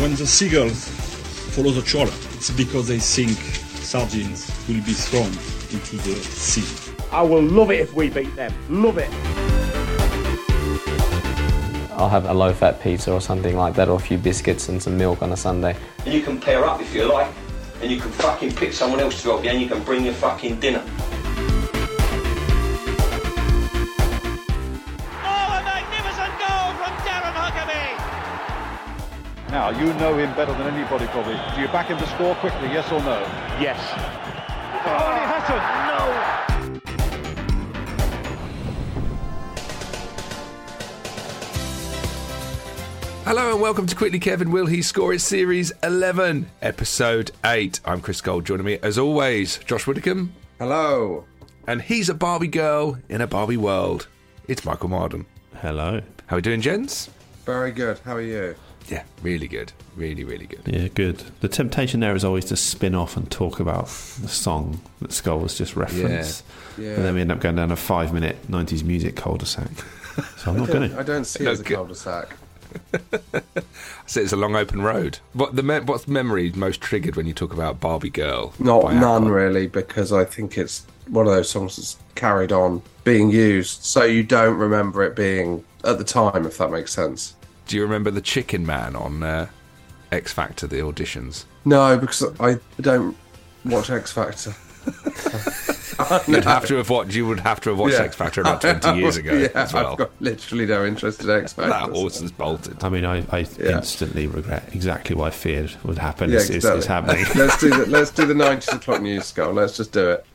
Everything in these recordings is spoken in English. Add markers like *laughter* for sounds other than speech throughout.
When the seagulls follow the trawler, it's because they think sardines will be thrown into the sea. I will love it if we beat them. Love it. I'll have a low fat pizza or something like that, or a few biscuits and some milk on a Sunday. And you can pair up if you like, and you can fucking pick someone else to help you, and you can bring your fucking dinner. Now, you know him better than anybody probably. Do you back him to score quickly, yes or no? Yes. Oh, he hasn't! No! Hello and welcome to Quickly Kevin Will He Score It Series 11, Episode 8. I'm Chris Gold. Joining me, as always, Josh Widdicombe. Hello. And he's a Barbie girl in a Barbie world. It's Michael Marden. Hello. How are we doing, gents? Very good. How are you? Yeah, really good. Really, really good. Yeah, good. The temptation there is always to spin off and talk about the song that Scull was just referenced. Yeah. Yeah. But then we end up going down a five minute 90s music cul de sac. So I'm not *laughs* I going to. I don't see it as a cul-de-sac. *laughs* So it's a long open road. What the me- what's memory most triggered when you talk about Barbie girl? Not none Aqua? really, because I think it's one of those songs that's carried on being used, so you don't remember it being at the time, if that makes sense. Do you remember the Chicken Man on uh, X Factor, the auditions? No, because I don't watch X Factor. *laughs* You'd have to have watched. You would have to have watched Yeah. X Factor about twenty years ago *laughs* yeah, as well. I've got literally no interest in X Factor. that horse is bolted. I mean, I, I Yeah. instantly regret exactly what I feared would happen. Yeah, is, is, is exactly. happening. *laughs* let's do the let's do the nineties o'clock news, Scull. Let's just do it.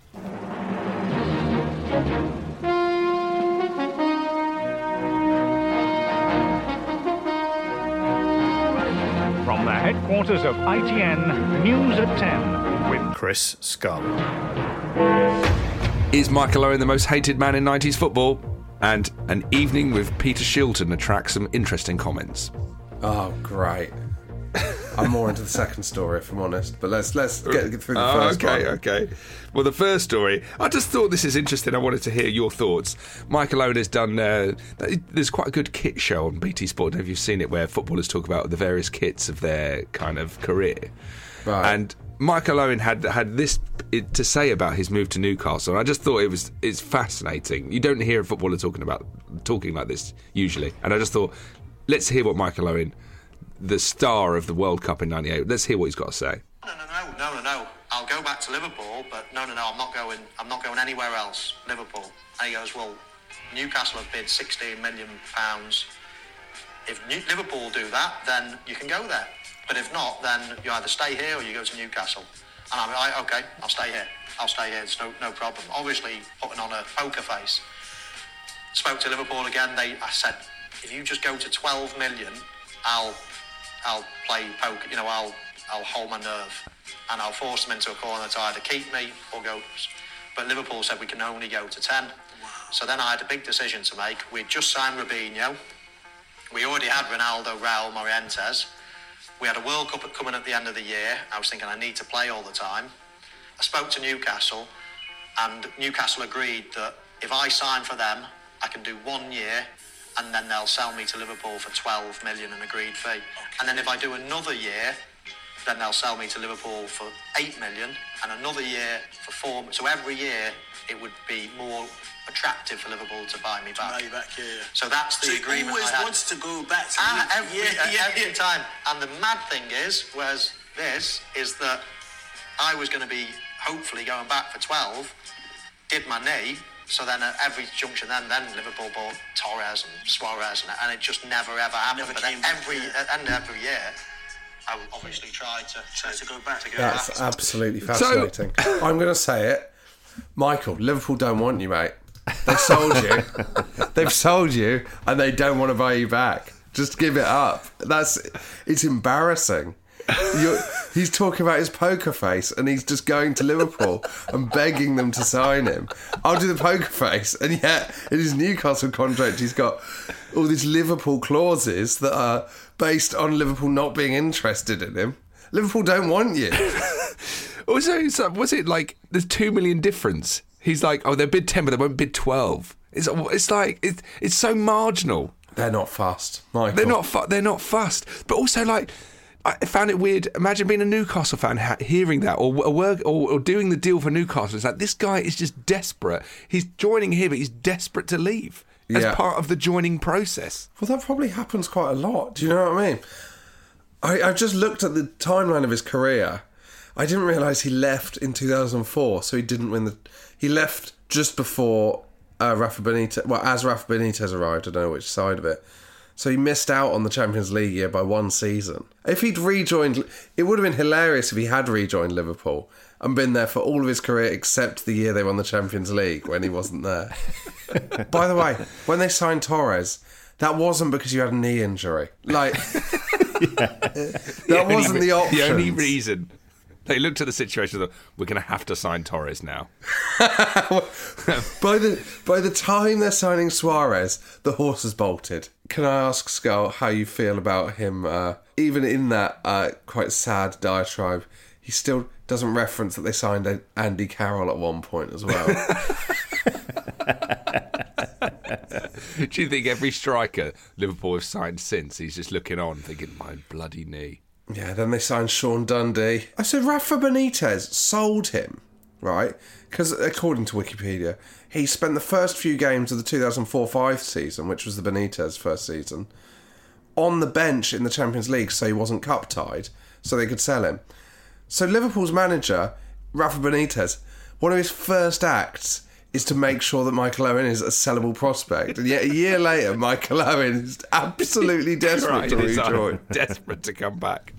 Headquarters of ITN, News at 10 with Chris Scull. Is Michael Owen the most hated man in 90s football? And an evening with Peter Shilton attracts some interesting comments. Oh, great. I'm more into the second story, if I'm honest. But let's let's get, get through the Oh, first okay, one. okay. Well, the first story, I just thought this is interesting. I wanted to hear your thoughts. Michael Owen has done. Uh, there's quite a good kit show on BT Sport. I don't know if you've seen it, where footballers talk about the various kits of their kind of career. Right. And Michael Owen had had this to say about his move to Newcastle. And I just thought it was it's fascinating. You don't hear a footballer talking about talking like this usually. And I just thought, let's hear what Michael Owen, the star of the World Cup in '98, let's hear what he's got to say. No, no, no, no, no, no. I'll go back to Liverpool, but no, no, no. I'm not going. I'm not going anywhere else. Liverpool. And he goes, well, Newcastle have bid 16 million pounds. If New- Liverpool do that, then you can go there. But if not, then you either stay here or you go to Newcastle. And I'm like, okay, I'll stay here. I'll stay here. It's no, no problem. Obviously, putting on a poker face. Spoke to Liverpool again. They, I said, if you just go to 12 million, I'll, I'll play poker. You know, I'll, I'll hold my nerve, and I'll force them into a corner to either keep me or go. But Liverpool said we can only go to 10. So then I had a big decision to make. We'd just signed Robinho. We already had Ronaldo, Raul, Morientes. We had a World Cup coming at the end of the year. I was thinking I need to play all the time. I spoke to Newcastle, and Newcastle agreed that if I sign for them, I can do one year, and then they'll sell me to Liverpool for 12 million an agreed fee. And then if I do another year, then they'll sell me to Liverpool for 8 million, and another year for 4 So every year it would be more attractive for Liverpool to buy me back. Buy back, yeah, yeah. So that's the So he agreement always I had. wants to go back to Ah, you. every, Yeah, uh, yeah, every yeah. time. And the mad thing is, whereas this is that I was going to be hopefully going back for 12, did my knee. So then at every junction, then then Liverpool bought Torres and Suarez, and, and it just never ever happened. but then every at end of every year, I will obviously try to try to go back to go That's back. absolutely fascinating. *coughs* I'm going to say it. Michael, Liverpool don't want you, mate. They've sold you. *laughs* They've sold you, and they don't want to buy you back. Just give it up. That's it's embarrassing. You're, he's talking about his poker face, and he's just going to Liverpool and begging them to sign him. I'll do the poker face, and yet in his Newcastle contract, he's got all these Liverpool clauses that are based on Liverpool not being interested in him. Liverpool don't want you. *laughs* Also, was it like there's two million difference? He's like, oh, they bid ten, but they won't bid twelve. It's it's like it's it's so marginal. They're not fast, Michael. They're not fu- they're not fussed. But also like. I found it weird. Imagine being a Newcastle fan, ha- hearing that, or work, or, or doing the deal for Newcastle. It's like this guy is just desperate. He's joining here, but he's desperate to leave as Yeah. part of the joining process. Well, that probably happens quite a lot. Do you know what I mean? I, I just looked at the timeline of his career. I didn't realise he left in 2004, so he didn't win the. He left just before uh, Rafa Benitez. Well, as Rafa Benitez arrived, I don't know which side of it. So he missed out on the Champions League year by one season. If he'd rejoined, it would have been hilarious if he had rejoined Liverpool and been there for all of his career except the year they won the Champions League when he wasn't there. *laughs* By the way, when they signed Torres, that wasn't because you had a knee injury. Like, *laughs* *laughs* that only wasn't re- the option. The only reason they looked at the situation, and thought, we're going to have to sign Torres now. by the by the time they're signing Suarez, the horse has bolted. Can I ask Scull how you feel about him? Uh, even in that uh, quite sad diatribe, he still doesn't reference that they signed Andy Carroll at one point as well. *laughs* *laughs* Do you think every striker Liverpool have signed since he's just looking on, thinking, "My bloody knee"? yeah, then they signed Sean Dundee. I said Rafa Benitez sold him, right? Because according to Wikipedia, he spent the first few games of the 2004-5 season, which was the Benitez first season, on the bench in the Champions League, so he wasn't cup tied, so they could sell him. So Liverpool's manager, Rafa Benitez, one of his first acts is to make sure that Michael Owen is a sellable prospect. And yet a year later, *laughs* Michael Owen is absolutely *laughs* desperate Right, to rejoin. *laughs* desperate to come back,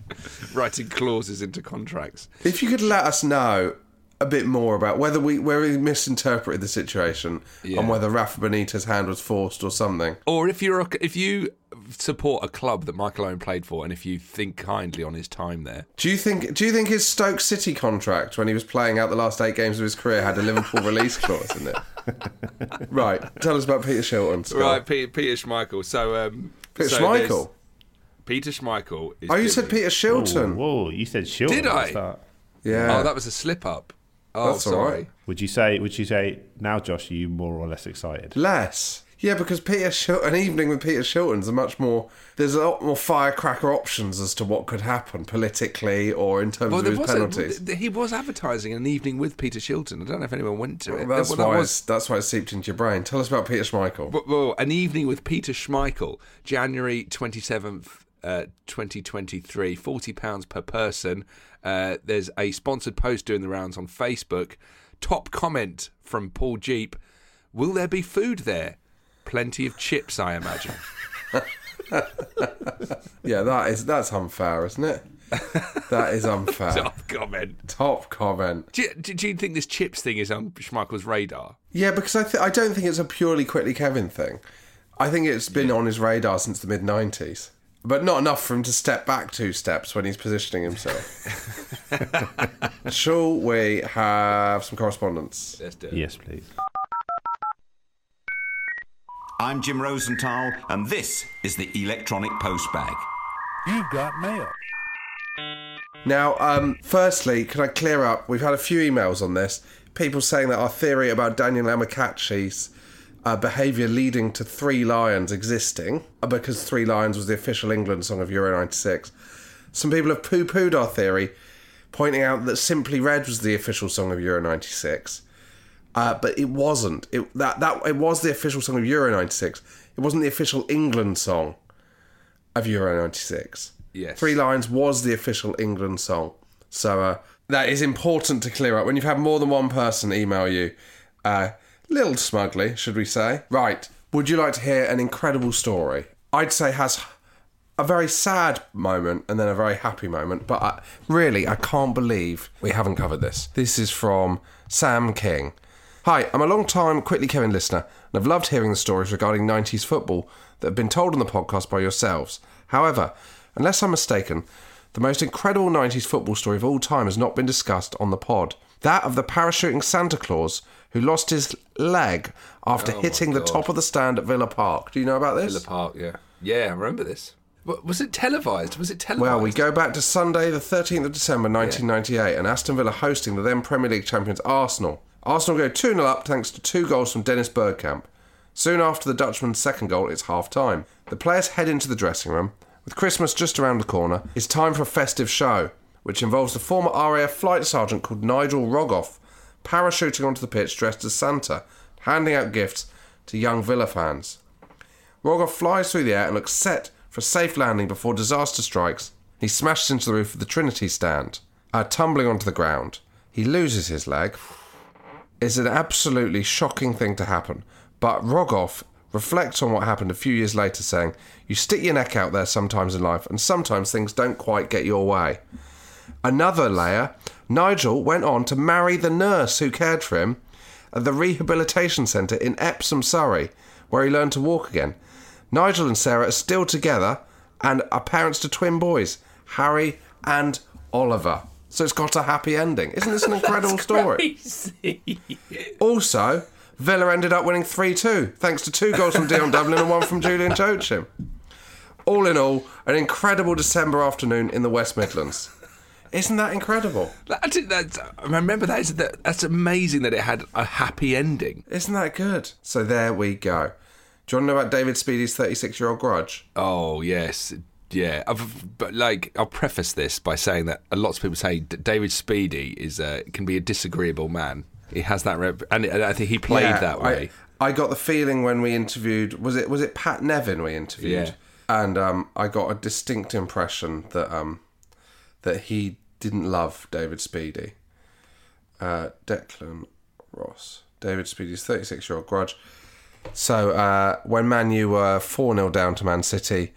writing clauses into contracts. If you could let us know a bit more about whether we where we misinterpreted the situation Yeah. and whether Rafa Benitez's hand was forced or something. Or if you're a, if you support a club that Michael Owen played for, and if you think kindly on his time there, Do you think do you think his Stoke City contract when he was playing out the last eight games of his career had a Liverpool *laughs* release clause in it? right. Tell us about Peter Shilton. Scott. right? Peter, Peter Schmeichel. So um, Peter so Schmeichel? Peter Schmeichel. Is Oh, you said Peter Shilton. Whoa, you said Shilton. Did I? Yeah. Oh, that was a slip up. Oh, That's sorry. right. Would you say? Would you say now, Josh? Are you more or less excited? Less. Yeah, because Peter Shil- an evening with Peter Shilton's a much more. There's a lot more firecracker options as to what could happen politically or in terms Well, of there his was a- penalties. he was advertising an evening with Peter Shilton. I don't know if anyone went to it. Well, that's Well, that why was- it's, that's why it seeped into your brain. Tell us about Peter Schmeichel. Well, well, an evening with Peter Schmeichel, January 27th, uh, 2023, £40 per person. Uh, there's a sponsored post doing the rounds on Facebook. Top comment from Paul Jeep Will there be food there? Plenty of chips, I imagine. *laughs* yeah, that is that's unfair, isn't it? That is unfair. *laughs* Top comment. Top comment. Do you, do you think this chips thing is on Schmeichel's radar? Yeah, because I th- I don't think it's a purely quickly Kevin thing. I think it's been on his radar since the mid '90s, but not enough for him to step back two steps when he's positioning himself. *laughs* Shall we have some correspondence? Let's do Yes, please. I'm Jim Rosenthal, and this is the Electronic Postbag. You've got mail. Now, um, firstly, can I clear up? We've had a few emails on this. People saying that our theory about Daniel Amokachi's uh, behaviour leading to Three Lions existing, uh, because Three Lions was the official England song of Euro 96. Some people have poo pooed our theory, pointing out that Simply Red was the official song of Euro 96. Uh, but it wasn't. It, that, that, it was the official song of Euro 96. It wasn't the official England song of Euro 96. Yes. Three Lions was the official England song. So uh, that is important to clear up. When you've had more than one person email you, uh, little smugly, should we say. Right. Would you like to hear an incredible story? I'd say has a very sad moment and then a very happy moment, but I, really, I can't believe we haven't covered this. This is from Sam King. Hi, I'm a long time Quickly Kevin listener, and I've loved hearing the stories regarding 90s football that have been told on the podcast by yourselves. However, unless I'm mistaken, the most incredible 90s football story of all time has not been discussed on the pod. That of the parachuting Santa Claus who lost his leg after Oh hitting the top of the stand at Villa Park. Do you know about this? Villa Park, yeah. Yeah, I remember this. Was it televised? Was it televised? Well, we go back to Sunday, the 13th of December 1998, and Aston Villa hosting the then Premier League champions Arsenal. Arsenal go 2 0 up thanks to two goals from Dennis Bergkamp. Soon after the Dutchman's second goal, it's half time. The players head into the dressing room. With Christmas just around the corner, it's time for a festive show, which involves the former RAF flight sergeant called Nigel Rogoff parachuting onto the pitch dressed as Santa, handing out gifts to young Villa fans. Rogoff flies through the air and looks set for a safe landing before disaster strikes. He smashes into the roof of the Trinity stand, uh, tumbling onto the ground. He loses his leg. It's an absolutely shocking thing to happen, but Rogoff reflects on what happened a few years later, saying, You stick your neck out there sometimes in life, and sometimes things don't quite get your way. Another layer, Nigel went on to marry the nurse who cared for him at the rehabilitation centre in Epsom, Surrey, where he learned to walk again. Nigel and Sarah are still together and are parents to twin boys, Harry and Oliver. So it's got a happy ending. Isn't this an *laughs* incredible story? Also, Villa ended up winning 3 2, thanks to two goals from Dion Dublin and one from Julian Joachim. All in all, an incredible December afternoon in the West Midlands. Isn't that incredible? That's, I remember that, is- that. That's amazing that it had a happy ending. Isn't that good? So there we go. Do you want to know about David Speedie's 36 year old grudge? Oh yes, yeah. I've, but like, I'll preface this by saying that a lot of people say David Speedie is uh, can be a disagreeable man. He has that, rep- and and I think he played Yeah, that way. I, I got the feeling when we interviewed was it was it Pat Nevin we interviewed, Yeah. and um, I got a distinct impression that um, that he didn't love David Speedie. Uh, Declan Ross, David Speedie's thirty-six year old grudge. So uh, when Man U were four 0 down to Man City,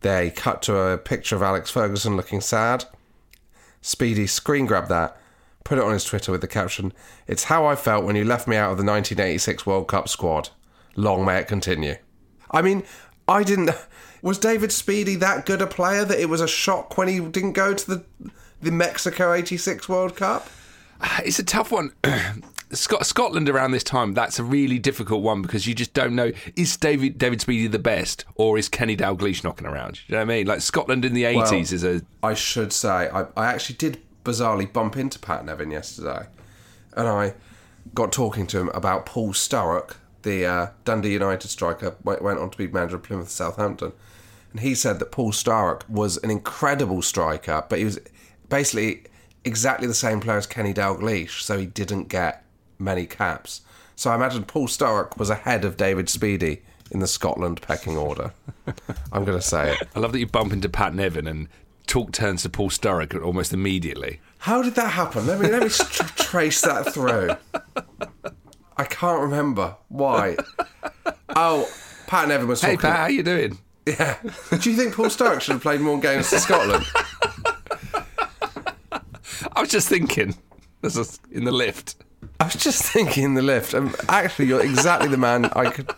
they cut to a picture of Alex Ferguson looking sad. Speedie screen grabbed that, put it on his Twitter with the caption, It's how I felt when you left me out of the 1986 World Cup squad. Long may it continue. I mean, I didn't. Was David Speedie that good a player that it was a shock when he didn't go to the, the Mexico 86 World Cup? *sighs* It's a tough one. *clears throat* Scotland around this time, that's a really difficult one because you just don't know is David David Speedie the best or is Kenny Dalglish knocking around? You know what I mean? Like Scotland in the 80s Well, is a I should say, I, I actually did bizarrely bump into Pat Nevin yesterday, and I got talking to him about Paul Sturrock, the uh, Dundee United striker, went, went on to be manager of Plymouth Southampton, and he said that Paul Sturrock was an incredible striker, but he was basically exactly the same player as Kenny Dalglish, so he didn't get many caps. So I imagine Paul Sturrock was ahead of David Speedie in the Scotland pecking order. *laughs* I'm going to say it. I love that you bump into Pat Nevin and talk turns to Paul Sturrock almost immediately. How did that happen? Let me let me tr- trace that through. I can't remember why. Oh, Pat Nevin was talking. Hey. Pat, how you doing? Yeah. Do you think Paul Stark should have played more games for Scotland? I was just thinking, this is in the lift. I was just thinking in the lift. Um, actually, you're exactly the man I could.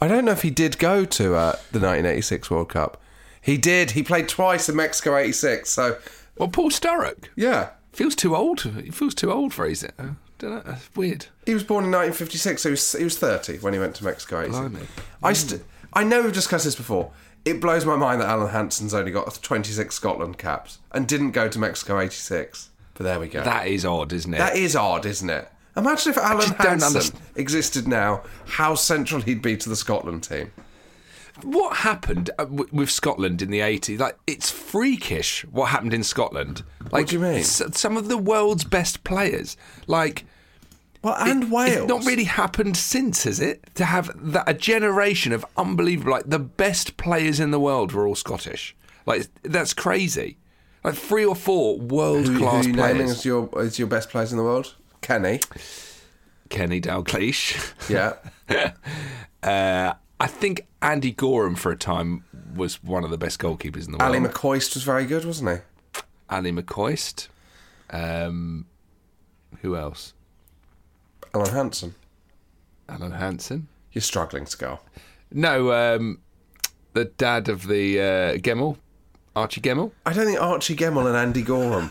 I don't know if he did go to uh, the 1986 World Cup. He did. He played twice in Mexico '86. So, well, Paul Sturrock. Yeah, feels too old. He feels too old for his. Uh, don't know. That's weird. He was born in 1956, so he was, he was 30 when he went to Mexico '86. Blimey. I st- I know we've discussed this before. It blows my mind that Alan Hansen's only got 26 Scotland caps and didn't go to Mexico 86. But there we go. That is odd, isn't it? That is odd, isn't it? Imagine if Alan Hansen existed now, how central he'd be to the Scotland team. what happened uh, with Scotland in the 80s? Like, it's freakish what happened in Scotland. Like, do you mean? some of the world's best players. Like, Well, and it- Wales. It's not really happened since, has it? To have that a generation of unbelievable, like the best players in the world were all Scottish. Like that's crazy. Like three or four world class are you naming players. as your, as your best players in the world? Kenny. Kenny Dalglish. *laughs* Yeah. uh, I think Andy Goram for a time was one of the best goalkeepers in the world. Ali. McCoist was very good, wasn't he? Ali McCoist. Um, who else? Alan Hansen. Alan Hansen. You're struggling, Scar. No, um, the dad of the uh, Gemmill, Archie Gemmill. I don't think Archie Gemmill and Andy Goram.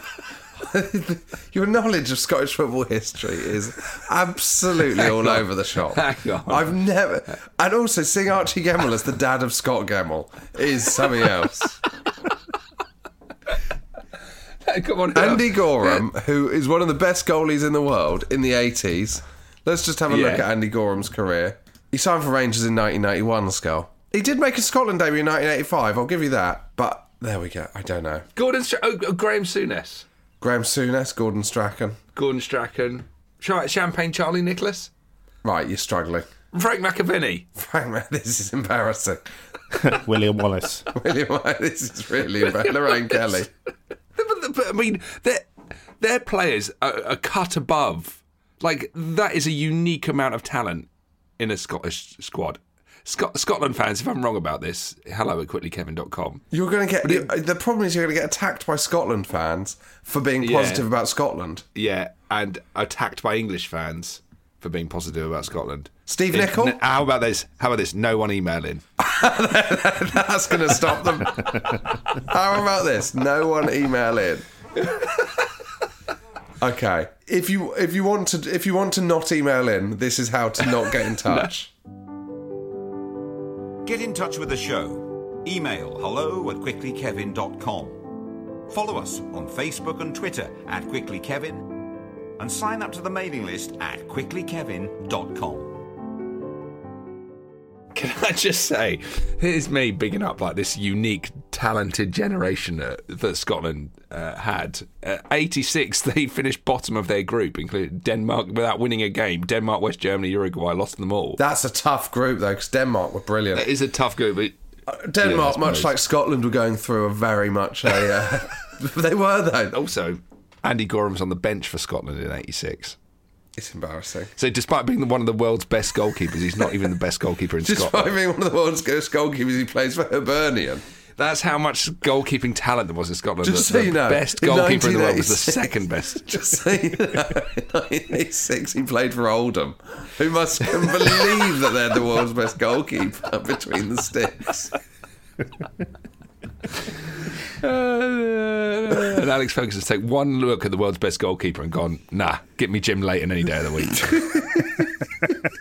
*laughs* Your knowledge of Scottish football history is absolutely all *laughs* on. over the shop. *laughs* I've never, and also seeing Archie Gemmill as the dad of Scot Gemmill is something else. Come on, Andy Goram, who is one of the best goalies in the world in the 80s. Let's just have a look at Andy Goram's career. He signed for Rangers in 1991, Scull. He did make a Scotland debut in 1985, I'll give you that. But there we go, I don't know. Gordon, Stra- oh, oh, Graeme Souness, Graeme Souness, Gordon Strachan. Gordon Strachan, Ch- Champagne Charlie Nicholas, Right, you're struggling. Frank McAvennie. Frank, *laughs* this is embarrassing. *laughs* William Wallace. *laughs* William, Wallace. this is really embarrassing. Lorraine Kelly. But, but, I mean, their their players are, are cut above. Like that is a unique amount of talent in a Scottish squad. Scot- Scotland fans, if I'm wrong about this, hello at quicklykevin.com. You're going to get. you- the problem is you're going to get attacked by Scotland fans for being Yeah. positive about Scotland. Yeah, and attacked by English fans for being positive about Scotland. Steve If- Nicol? n- how about this? How about this? No one emailing. *laughs* That's going to stop them. *laughs* How about this? No one email in. *laughs* Okay. If you if you want to if you want to not email in, this is how to not get in *laughs* touch. Get in touch with the show. Email hello at quicklykevin.com. Follow us on Facebook and Twitter at quicklykevin. And sign up to the mailing list at quicklykevin.com. Can I just say, here's me bigging up like this unique, talented generation that, that Scotland uh, had. Uh, 86, *laughs* they finished bottom of their group, including Denmark, without winning a game. Denmark, West Germany, Uruguay lost them all. That's a tough group though, because Denmark were brilliant. It is a tough group. But Denmark, Yeah, much like Scotland, were going through a very much a. Uh, *laughs* they were though. Also, Andy Goram's on the bench for Scotland in 86. It's embarrassing. So, despite being one of the world's best goalkeepers, he's not even the best goalkeeper in *laughs* Despite Scotland. Despite being one of the world's best goalkeepers, he plays for Hibernian. That's how much goalkeeping talent there was in Scotland. Just the, so you the know, best goalkeeper in the world was the second best. *laughs* Just so you know, in 1986 he played for Oldham, who must believe that they're the world's best goalkeeper *laughs* between the sticks. Uh, and Alex Ferguson take one look at the world's best goalkeeper and gone, nah, get me Jim Leighton any day of the week.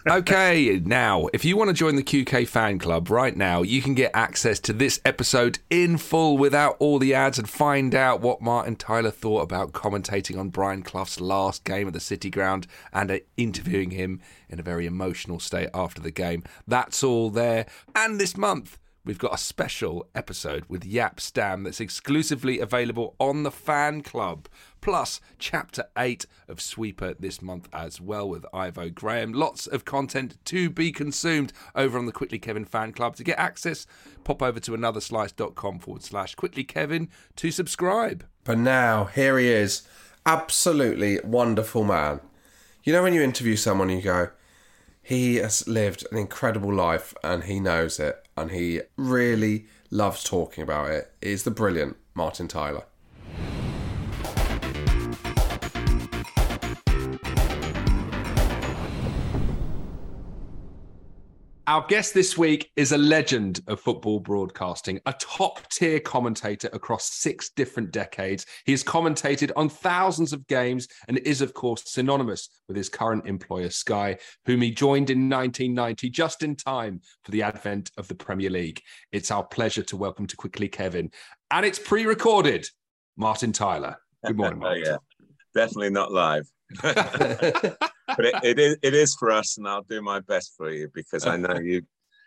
*laughs* okay, now, if you want to join the QK fan club right now, you can get access to this episode in full without all the ads and find out what Martin Tyler thought about commentating on Brian Clough's last game at the City Ground and uh, interviewing him in a very emotional state after the game. That's all there. And this month, we've got a special episode with Jaap Stam that's exclusively available on the fan club. Plus, chapter 8 of Sweeper this month as well with Ivo Graham. Lots of content to be consumed over on the Quickly Kevin fan club. To get access, pop over to anotherslice.com forward slash quickly Kevin to subscribe. But now, here he is. Absolutely wonderful man. You know, when you interview someone, you go, he has lived an incredible life and he knows it and he really loves talking about it. Is the brilliant Martin Tyler. Our guest this week is a legend of football broadcasting, a top tier commentator across six different decades. He has commentated on thousands of games and is, of course, synonymous with his current employer, Sky, whom he joined in 1990, just in time for the advent of the Premier League. It's our pleasure to welcome to Quickly Kevin, and it's pre recorded, Martin Tyler. Good morning, *laughs* Oh, Martin. yeah, definitely not live. *laughs* *laughs* but it, it is it is for us, and I'll do my best for you because I know you.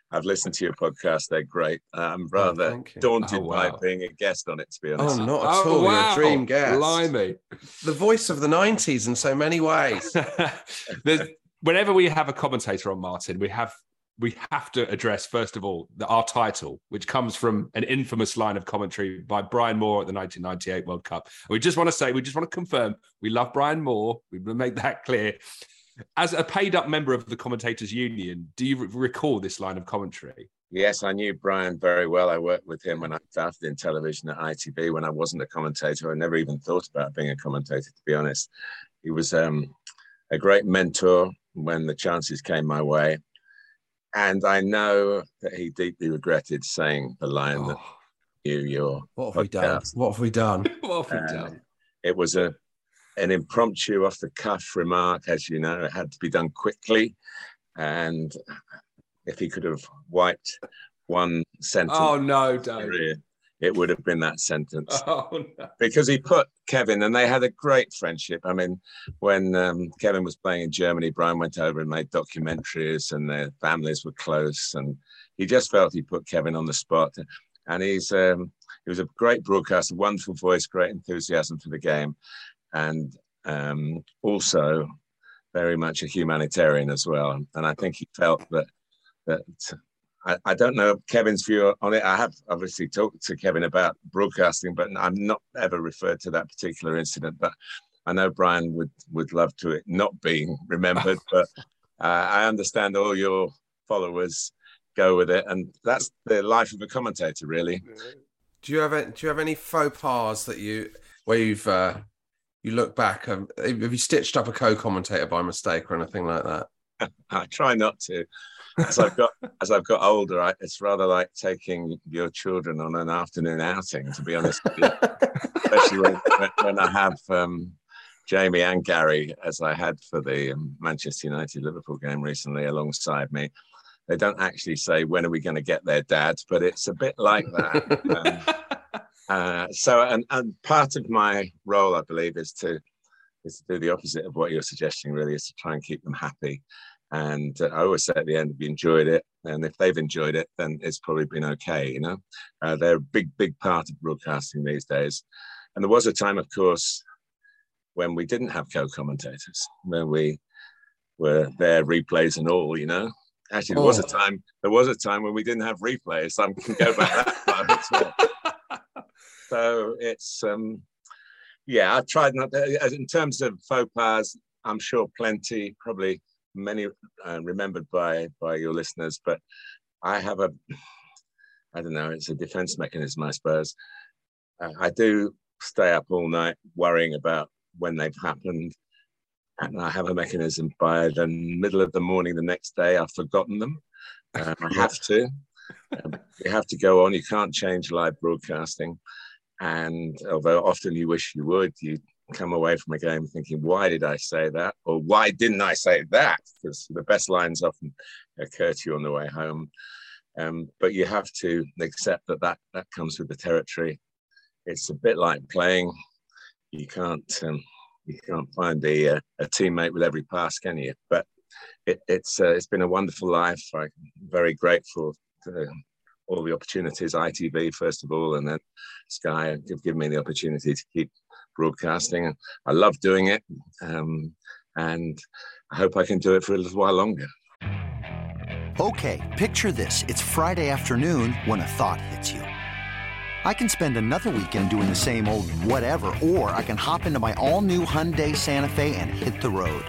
I've listened to your podcast; they're great. I'm oh, rather thank you. daunted Oh, by being a guest on it, to be oh, honest, Oh, not at Oh, all. You're wow. a dream guest. Blimey. The voice of the 90s in so many ways. *laughs* Whenever we have a commentator on Martin, we have we have to address first of all the, our title, which comes from an infamous line of commentary by Brian Moore at the 1998 World Cup. And we just want to say, we just want to confirm, we love Brian Moore. We make that clear. As a paid up member of the Commentators Union, do you re- recall this line of commentary? Yes, I knew Brian very well. I worked with him when I started in television at ITV when I wasn't a commentator. I never even thought about being a commentator, to be honest. He was um, a great mentor when the chances came my way. And I know that he deeply regretted saying the line that oh. you, your What have we done? What have we done? *laughs* what have we done? It was a an impromptu, off the cuff remark, as you know. It had to be done quickly, and if he could have wiped one sentence, Oh no, don't. career, it would have been that sentence *laughs* Oh no. because he put Kevin, and they had a great friendship. I mean, when um, Kevin was playing in Germany, Brian went over and made documentaries, and their families were close, and he just felt he put Kevin on the spot. And he's um, he was a great broadcaster, wonderful voice, great enthusiasm for the game, and um, also very much a humanitarian as well. And I think he felt that that I, I don't know Kevin's view on it. I have obviously talked to Kevin about broadcasting, but I'm not ever referred to that particular incident. But I know Brian would would love to it not being remembered. *laughs* but uh, I understand all your followers go with it, and that's the life of a commentator, really. Do you have a, do you have any faux pas that you where you've uh, you look back? Um, have you stitched up a co-commentator by mistake or anything like that? *laughs* I try not to. As I've got as I've got older, I, it's rather like taking your children on an afternoon outing. To be honest, with you. especially when, when, I have um, Jamie and Gary, as I had for the um, Manchester United Liverpool game recently, alongside me. They don't actually say when are we going to get there, Dad, but it's a bit like that. Um, *laughs* uh, so, and, and part of my role, I believe, is to is to do the opposite of what you're suggesting. Really, is to try and keep them happy. And uh, I always say at the end, if you enjoyed it, and if they've enjoyed it, then it's probably been okay. You know, uh, they're a big, big part of broadcasting these days. And there was a time, of course, when we didn't have co-commentators, when we were there, replays and all. You know, actually, there was a Oh. time. There was a time when we didn't have replays. So I can go back that far as well. *laughs* So it's um, yeah, I tried not to, in terms of faux pas. I'm sure plenty, probably many uh, remembered by by your listeners, but I have a, I don't know, it's a defense mechanism, I suppose. Uh, I do stay up all night worrying about when they've happened, and I have a mechanism by the middle of the morning the next day, I've forgotten them. Um, I have to. Um, you have to go on. You can't change live broadcasting. And although often you wish you would, you come away from a game thinking, why did I say that? Or why didn't I say that? Because the best lines often occur to you on the way home. Um, but you have to accept that, that that comes with the territory. It's a bit like playing. You can't um, you can't find a, uh, a teammate with every pass, can you? But it, it's uh, it's been a wonderful life. I'm very grateful to all the opportunities, ITV first of all, and then Sky have given me the opportunity to keep broadcasting. I love doing it, um, and I hope I can do it for a little while longer. Okay, picture this. It's Friday afternoon when a thought hits you. I can spend another weekend doing the same old whatever, or I can hop into my all new Hyundai Santa Fe and hit the road.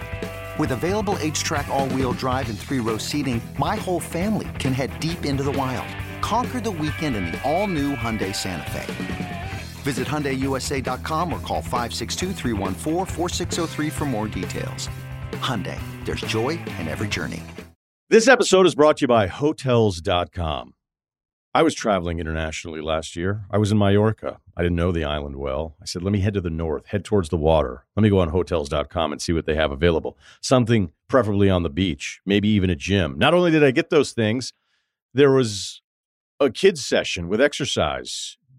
With available H track, all wheel drive, and three row seating, my whole family can head deep into the wild. Conquer the weekend in the all new Hyundai Santa Fe. Visit HyundaiUSA.com or call 562-314-4603 for more details. Hyundai, there's joy in every journey. This episode is brought to you by Hotels.com. I was traveling internationally last year. I was in Mallorca. I didn't know the island well. I said, let me head to the north, head towards the water. Let me go on Hotels.com and see what they have available. Something preferably on the beach, maybe even a gym. Not only did I get those things, there was a kids' session with exercise,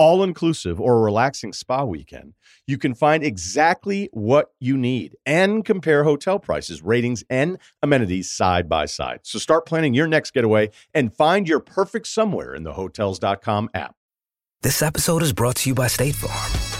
all inclusive or a relaxing spa weekend, you can find exactly what you need and compare hotel prices, ratings, and amenities side by side. So start planning your next getaway and find your perfect somewhere in the hotels.com app. This episode is brought to you by State Farm.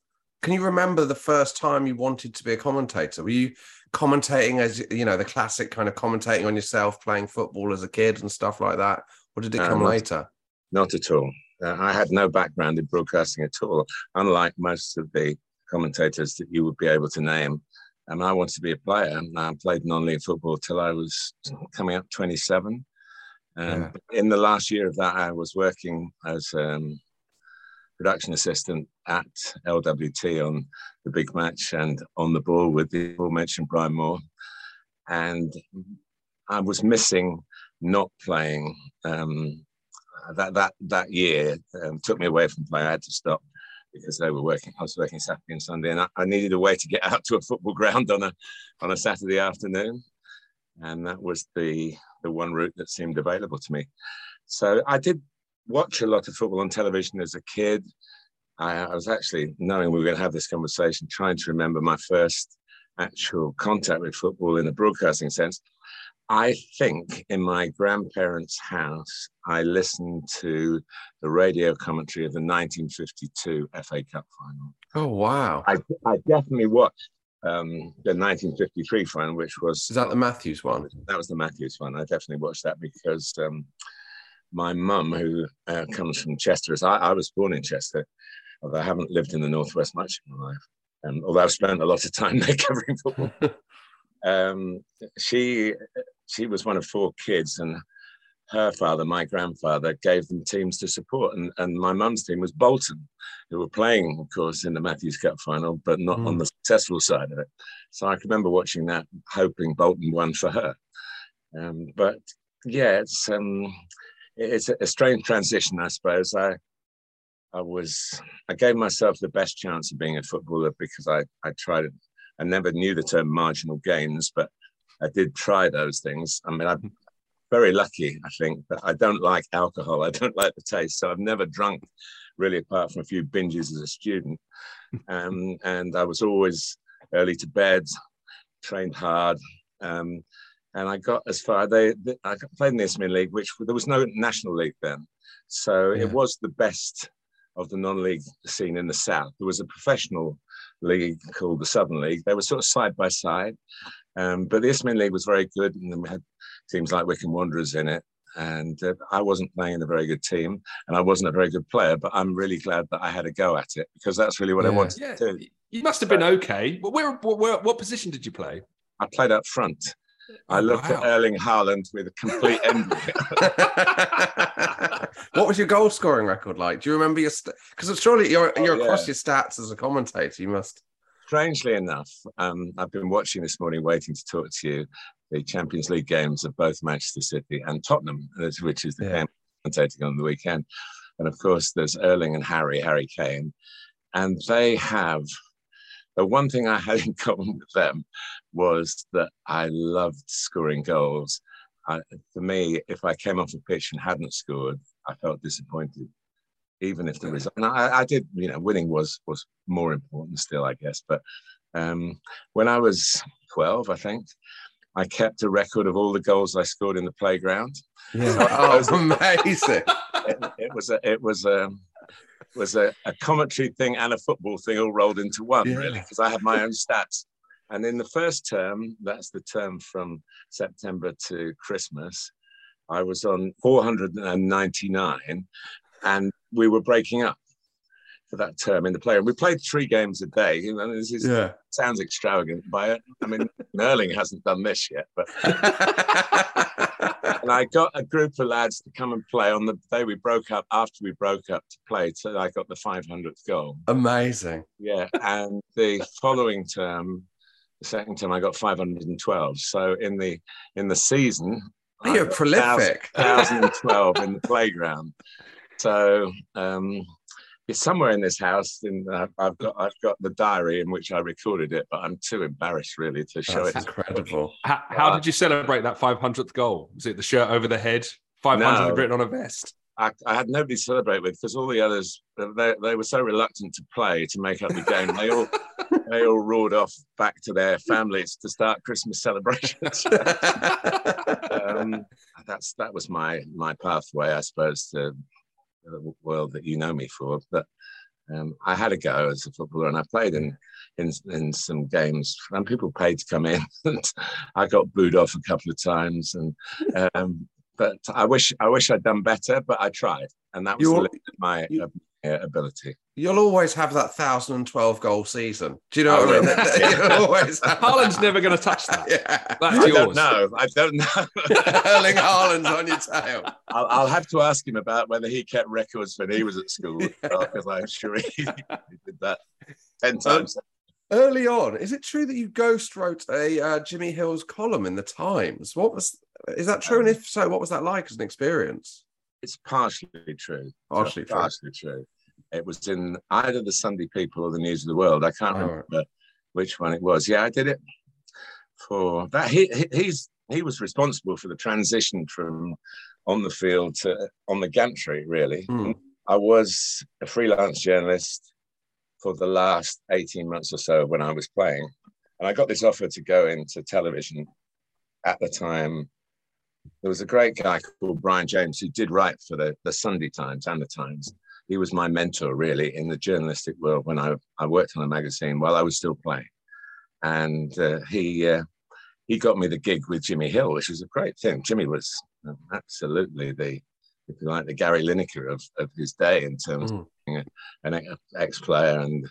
can you remember the first time you wanted to be a commentator? Were you commentating as you know the classic kind of commentating on yourself, playing football as a kid and stuff like that, or did it come later? Not at all. Uh, I had no background in broadcasting at all, unlike most of the commentators that you would be able to name. And I wanted to be a player. And I played non-league football till I was coming up 27. Um, yeah. In the last year of that, I was working as um, production assistant at LWT on the big match and on the ball with the aforementioned Brian Moore. And I was missing not playing um, that that that year. Um, took me away from play. I had to stop because they were working. I was working Saturday and Sunday, and I, I needed a way to get *laughs* out to a football ground on a on a Saturday afternoon, and that was the the one route that seemed available to me. So I did watch a lot of football on television as a kid. I, I was actually, knowing we were going to have this conversation, trying to remember my first actual contact with football in a broadcasting sense. I think in my grandparents' house, I listened to the radio commentary of the 1952 FA Cup final. Oh, wow. I, I definitely watched um, the 1953 final, which was. Is that the Matthews one? That was the Matthews one. I definitely watched that because um, my mum, who uh, comes from Chester, as I, I, was born in Chester, although I haven't lived in the Northwest much in my life, um, although I've spent a lot of time *laughs* there covering football. *laughs* um, she she was one of four kids, and her father, my grandfather, gave them teams to support, and, and my mum's team was Bolton, who were playing, of course, in the Matthews Cup final, but not mm. on the successful side of it. So I can remember watching that, hoping Bolton won for her. Um, but yeah, it's um, it's a, strange transition, I suppose. I I was I gave myself the best chance of being a footballer because I I tried it. I never knew the term marginal gains, but I did try those things. I mean, I'm very lucky, I think, but I don't like alcohol. I don't like the taste, so I've never drunk really, apart from a few binges as a student. Um, *laughs* and I was always early to bed, trained hard. Um, and I got as far. They, they I played in the Isthmian League, which there was no national league then, so yeah. it was the best of the non-league scene in the south. There was a professional league called the Southern League. They were sort of side by side, um, but the Isthmian League was very good, and then we had teams like Wycombe Wanderers in it. And uh, I wasn't playing in a very good team, and I wasn't a very good player. But I'm really glad that I had a go at it because that's really what yeah. I wanted yeah. to do. You must have been okay. Where, where, where, what position did you play? I played up front. I looked wow. at Erling Haaland with a complete *laughs* envy. *laughs* what was your goal scoring record like? Do you remember your? Because st- surely you're oh, you're yeah. across your stats as a commentator. You must. Strangely enough, um, I've been watching this morning, waiting to talk to you, the Champions League games of both Manchester City and Tottenham, which is the yeah. game commentating on the weekend. And of course, there's Erling and Harry, Harry Kane, and they have the one thing I had *laughs* in common with them was that I loved scoring goals. I, for me, if I came off the pitch and hadn't scored, I felt disappointed, even if the result. And I, I did, you know, winning was was more important still, I guess. But um, when I was 12, I think. I kept a record of all the goals I scored in the playground. Yeah. So *laughs* Oh, was- amazing. *laughs* it, it was a it was a was a, a commentary thing and a football thing all rolled into one Yeah. really because I had my own stats. And in the first term, that's the term from September to Christmas, I was on 499 and we were breaking up that term in the play. And we played three games a day. You know, this is, Yeah. sounds extravagant by it. I mean, *laughs* Erling hasn't done this yet, but *laughs* and I got a group of lads to come and play on the day we broke up. After we broke up to play, so I got the 500th goal. Amazing. Yeah, and the following term, the second term, I got 512. So in the in the season, you're prolific. 1012 in the playground. So um, it's somewhere in this house. In uh, I've got I've got the diary in which I recorded it, but I'm too embarrassed really to show That's it. incredible. How, how did you celebrate that 500th goal? Was it the shirt over the head, 500 No. written on a vest? I, I had nobody to celebrate with because all the others they, they were so reluctant to play to make up the game. They all *laughs* they all roared off back to their families to start Christmas celebrations. *laughs* um, that's that was my my pathway, I suppose, to the world that you know me for. But um, I had a go as a footballer, and I played in in in some games, and people paid to come in. *laughs* And I got booed off a couple of times, and um, but I wish I wish I'd done better, but I tried, and that was the limit of my uh, Uh, ability. You'll always have that 1,012 goal season. Do you know I what I mean? will. *laughs* Always have Haaland's never going to touch that. Yeah. That's I yours. don't know. I don't know. *laughs* Erling Haaland's on your tail. I'll, I'll have to ask him about whether he kept records when he was at school, *laughs* because I'm sure he, he did that ten um, times. Early on, is it true that you ghost wrote a uh, Jimmy Hill's column in the Times? What was is that true? and um, if so, what was that like as an experience? It's partially true. Partially true. Partially true. It was in either the Sunday People or the News of the World. I can't Oh, remember which one it was. Yeah, I did it for that. He, he he's he was responsible for the transition from on the field to on the gantry. Really, Hmm. I was a freelance journalist for the last eighteen months or so when I was playing, and I got this offer to go into television. At the time, there was a great guy called Brian James who did write for the, the Sunday Times and the Times. He was my mentor really in the journalistic world when I, I worked on a magazine while I was still playing. And uh, he uh, he got me the gig with Jimmy Hill, which was a great thing. Jimmy was um, absolutely the, if you like, the Gary Lineker of, of his day in terms of being a, an ex player and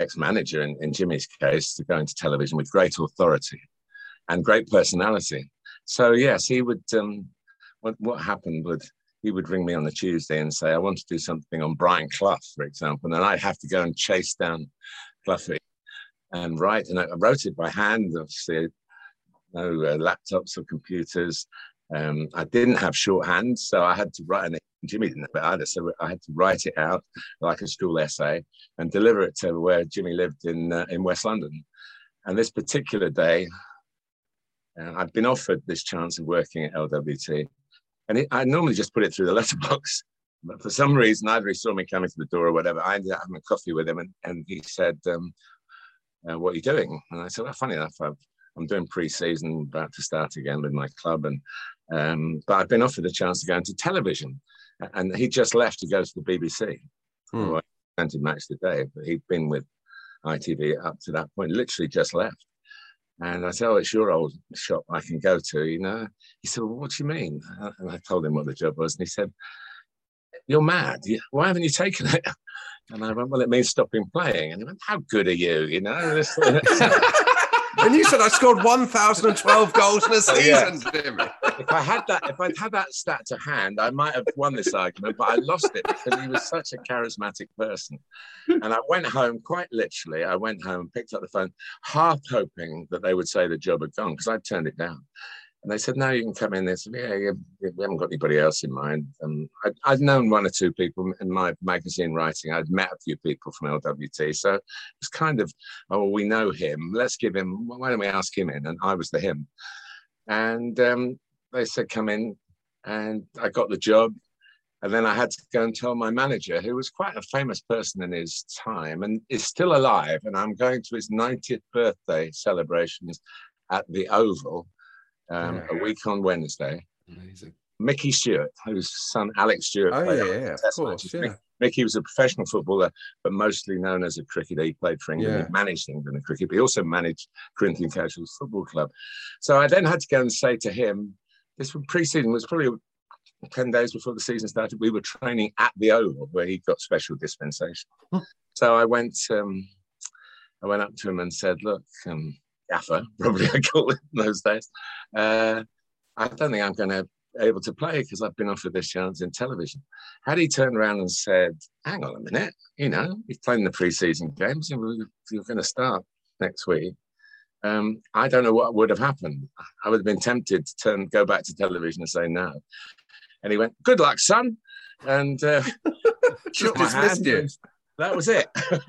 ex manager in, in Jimmy's case to go into television with great authority and great personality. So yes, he would. Um, what what happened would he would ring me on the Tuesday and say, "I want to do something on Brian Clough, for example," and then I'd have to go and chase down Cloughy and write. And I wrote it by hand. Obviously, no uh, laptops or computers. Um, I didn't have shorthand, so I had to write. And Jimmy didn't have it either, so I had to write it out like a school essay and deliver it to where Jimmy lived in uh, in West London. And this particular day, uh, I'd been offered this chance of working at LWT, and it, I normally just put it through the *laughs* letterbox. But for some reason, either he saw me coming to the door or whatever. I ended up having a coffee with him, and, and he said, um, uh, "What are you doing?" And I said, "Well, funny enough, I've, I'm doing pre-season, about to start again with my club, and um, but I've been offered a chance to go into television." And he just left to go to the BBC. Hmm. Well, I Match the Day, but he'd been with ITV up to that point, literally just left. And I said, Oh, it's your old shop I can go to, you know? He said, well, What do you mean? And I told him what the job was. And he said, You're mad. Why haven't you taken it? And I went, Well, it means stopping playing. And he went, How good are you? You know? *laughs* *laughs* This- And you said I scored 1,012 goals in a Oh, yeah. season, Jimmy. if I had that, if I'd had that stat to hand, I might have won this argument, but I lost it because he was such a charismatic person. And I went home, quite literally, I went home, and picked up the phone, half hoping that they would say the job had gone because I'd turned it down. And they said, no, you can come in. They said, yeah, yeah, we haven't got anybody else in mind. Um, I'd, I'd known one or two people in my magazine writing. I'd met a few people from LWT. So it was kind of, oh, we know him. Let's give him, why don't we ask him in? And I was the him. And um, they said, come in. And I got the job. And then I had to go and tell my manager, who was quite a famous person in his time and is still alive. And I'm going to his 90th birthday celebrations at the Oval um, Yeah. a week on Wednesday. Amazing. Mickey Stewart, whose son Alex Stewart Oh, played yeah, yeah, of course, yeah. Mickey was a professional footballer, but mostly known as a cricketer. He played for England. Yeah. He managed England in cricket, but he also managed Corinthian Casuals Football Club. So I then had to go and say to him, this was pre-season was probably 10 days before the season started. We were training at the Oval where he got special dispensation. so I went, um, I went up to him and said, look, um, Gaffer, *laughs* probably I call it in those days. Uh, I don't think I'm going to be able to play because I've been offered this chance in television. Had he turned around and said, hang on a minute, you know, he's playing the preseason games and you're going to start next week. Um, I don't know what would have happened. I would have been tempted to turn, go back to television and say no. And he went, "Good luck, son," and uh, *laughs* my dismissed you. That was it. *laughs*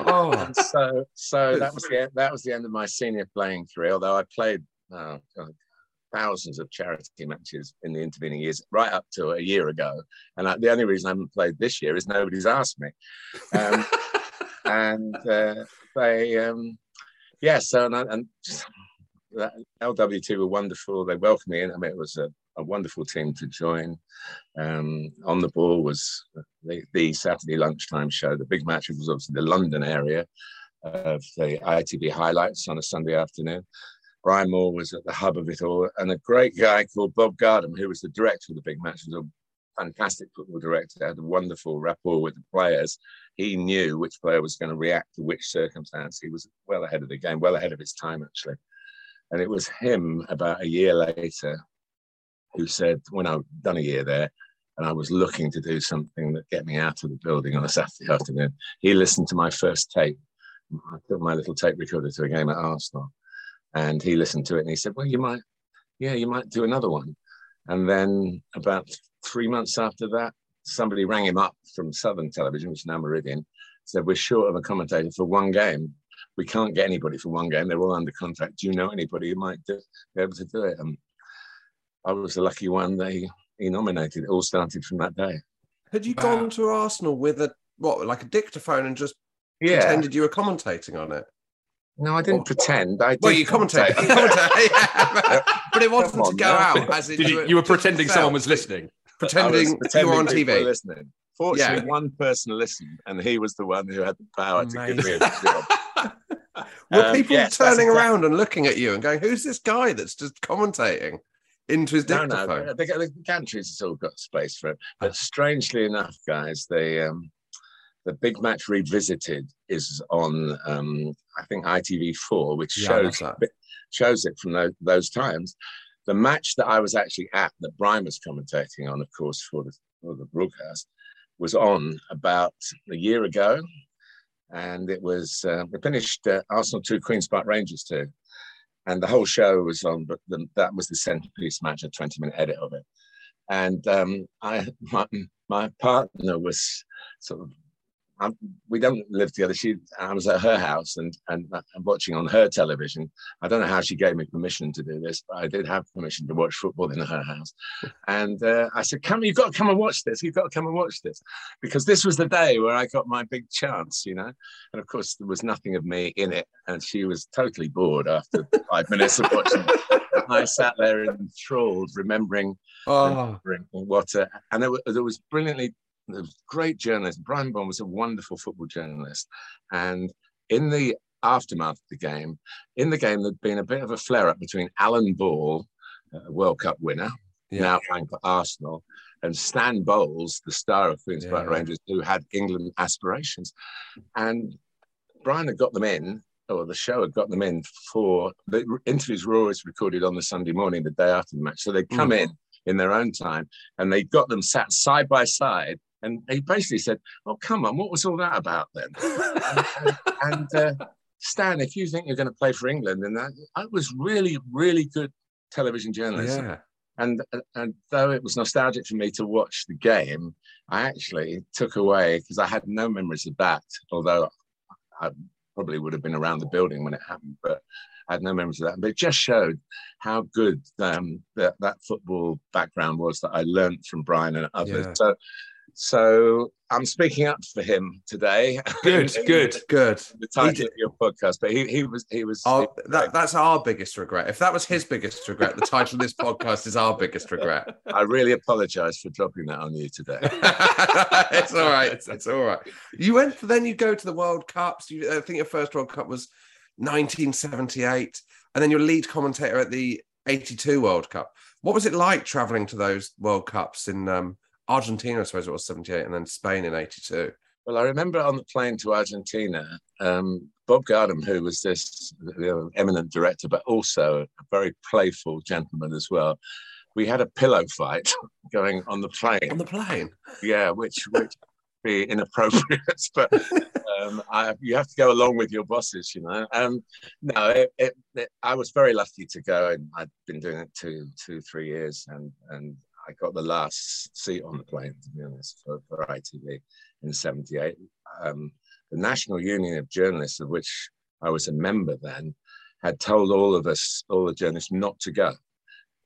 Oh, And so, so that was the that was the end of my senior playing career. Although I played uh, thousands of charity matches in the intervening years, right up to a year ago. And I, the only reason I haven't played this year is nobody's asked me. Um, *laughs* and uh, they, um, yeah. So and, I- and that LWT were wonderful. They welcomed me in. I mean, it was a, a wonderful team to join. Um, on the ball was the, the Saturday lunchtime show. The big match was obviously the London area of the ITV highlights on a Sunday afternoon. Brian Moore was at the hub of it all, and a great guy called Bob Gardam, who was the director of the big match, was a fantastic football director, had a wonderful rapport with the players. He knew which player was going to react to which circumstance. He was well ahead of the game, well ahead of his time, actually. And it was him about a year later who said, when I'd done a year there, and I was looking to do something that get me out of the building on a Saturday *laughs* afternoon, he listened to my first tape. I took my little tape recorder to a game at Arsenal, and he listened to it and he said, "Well, you might, yeah, you might do another one." And then about three months after that, somebody rang him up from Southern Television, which is now Meridian, said, "We're short of a commentator for one game. We can't get anybody for one game. They're all under contract. Do you know anybody who might do, be able to do it?" And I was the lucky one they he nominated. It all started from that day. Had you gone to Arsenal with a what, like a dictaphone, and just Yeah. pretended you were commentating on it? No, I didn't pretend. I did Well, you commentate, you *laughs* yeah, but it wasn't Come to go now. out as Did you, were- you were pretending felt- someone was listening. pretending, was pretending you were on people were TV. listening. Fortunately, Yeah. one person listened, and he was the one who had the power to give me a job. *laughs* Were Um, people yes, that's turning exactly- around and looking at you and going, "Who's this guy that's just commentating into his No, dictaphone?" no, the, the, the gantries has all got space for it. But strangely enough, guys, the um, the big match revisited is on um, I think ITV4, which Yeah, shows shows it from those, those times. The match that I was actually at, that Brian was commentating on, of course, for the for the broadcast, was on about a year ago, and it was uh, we finished uh, Arsenal two, Queens Park Rangers two, and the whole show was on. But the, that was the centerpiece match, a twenty-minute edit of it, and um, I my, my partner was sort of. Um, we don't live together. She, I was at her house and, and and watching on her television. I don't know how she gave me permission to do this, but I did have permission to watch football in her house. And uh, I said, "Come, you've got to come and watch this. You've got to come and watch this," because this was the day where I got my big chance, you know. And of course, there was nothing of me in it, and she was totally bored after five minutes of watching. I sat there enthralled, remembering, Oh. remembering what, uh, and there was, there was brilliantly, was great journalist. Brian Bond was a wonderful football journalist, and in the aftermath of the game, in the game there'd been a bit of a flare-up between Alan Ball, a World Cup winner, now playing for Arsenal, and Stan Bowles, the star of Queens Park Rangers, who had England aspirations, and Brian had got them in, or the show had got them in for the interviews were always recorded on the Sunday morning, the day after the match. So they'd come Mm. in in their own time and they got them sat side by side. And he basically said, Oh, come on, what was all that about then? *laughs* and and, uh, Stan, if you think you're going to play for England, and that, I was really, really good television journalism. Yeah. And, and though it was nostalgic for me to watch the game, I actually took away because I had no memories of that, although I probably would have been around the building when it happened, but I had no memories of that. But it just showed how good um, that, that football background was that I learned from Brian and others. Yeah. So, so I'm speaking up for him today. *laughs* Good, good, good. The title of your podcast, but he, he was he was Our, that, that's our biggest regret. If that was his biggest regret, the title of this podcast is our biggest regret. *laughs* I really apologise for dropping that on you today. *laughs* it's all right. It's, it's all right. You went, then you go to the World Cups. You, I think your first World Cup was 1978, and then your lead commentator at the 82 World Cup. What was it like traveling to those World Cups in um, Argentina? I suppose it was 78, and then Spain in 82. Well, I remember on the plane to Argentina, um, Bob Gardam, who was this you know, eminent director, but also a very playful gentleman as well. We had a pillow fight *laughs* going on the plane. On the plane? Yeah, which which be inappropriate, *laughs* but um, I, you have to go along with your bosses, you know. Um, no, it, it, it, I was very lucky to go, and I'd been doing it two, two, three years, and and I got the last seat on the plane, to be honest, for, for ITV in '78. Um, the National Union of Journalists, of which I was a member then, had told all of us, all the journalists, not to go.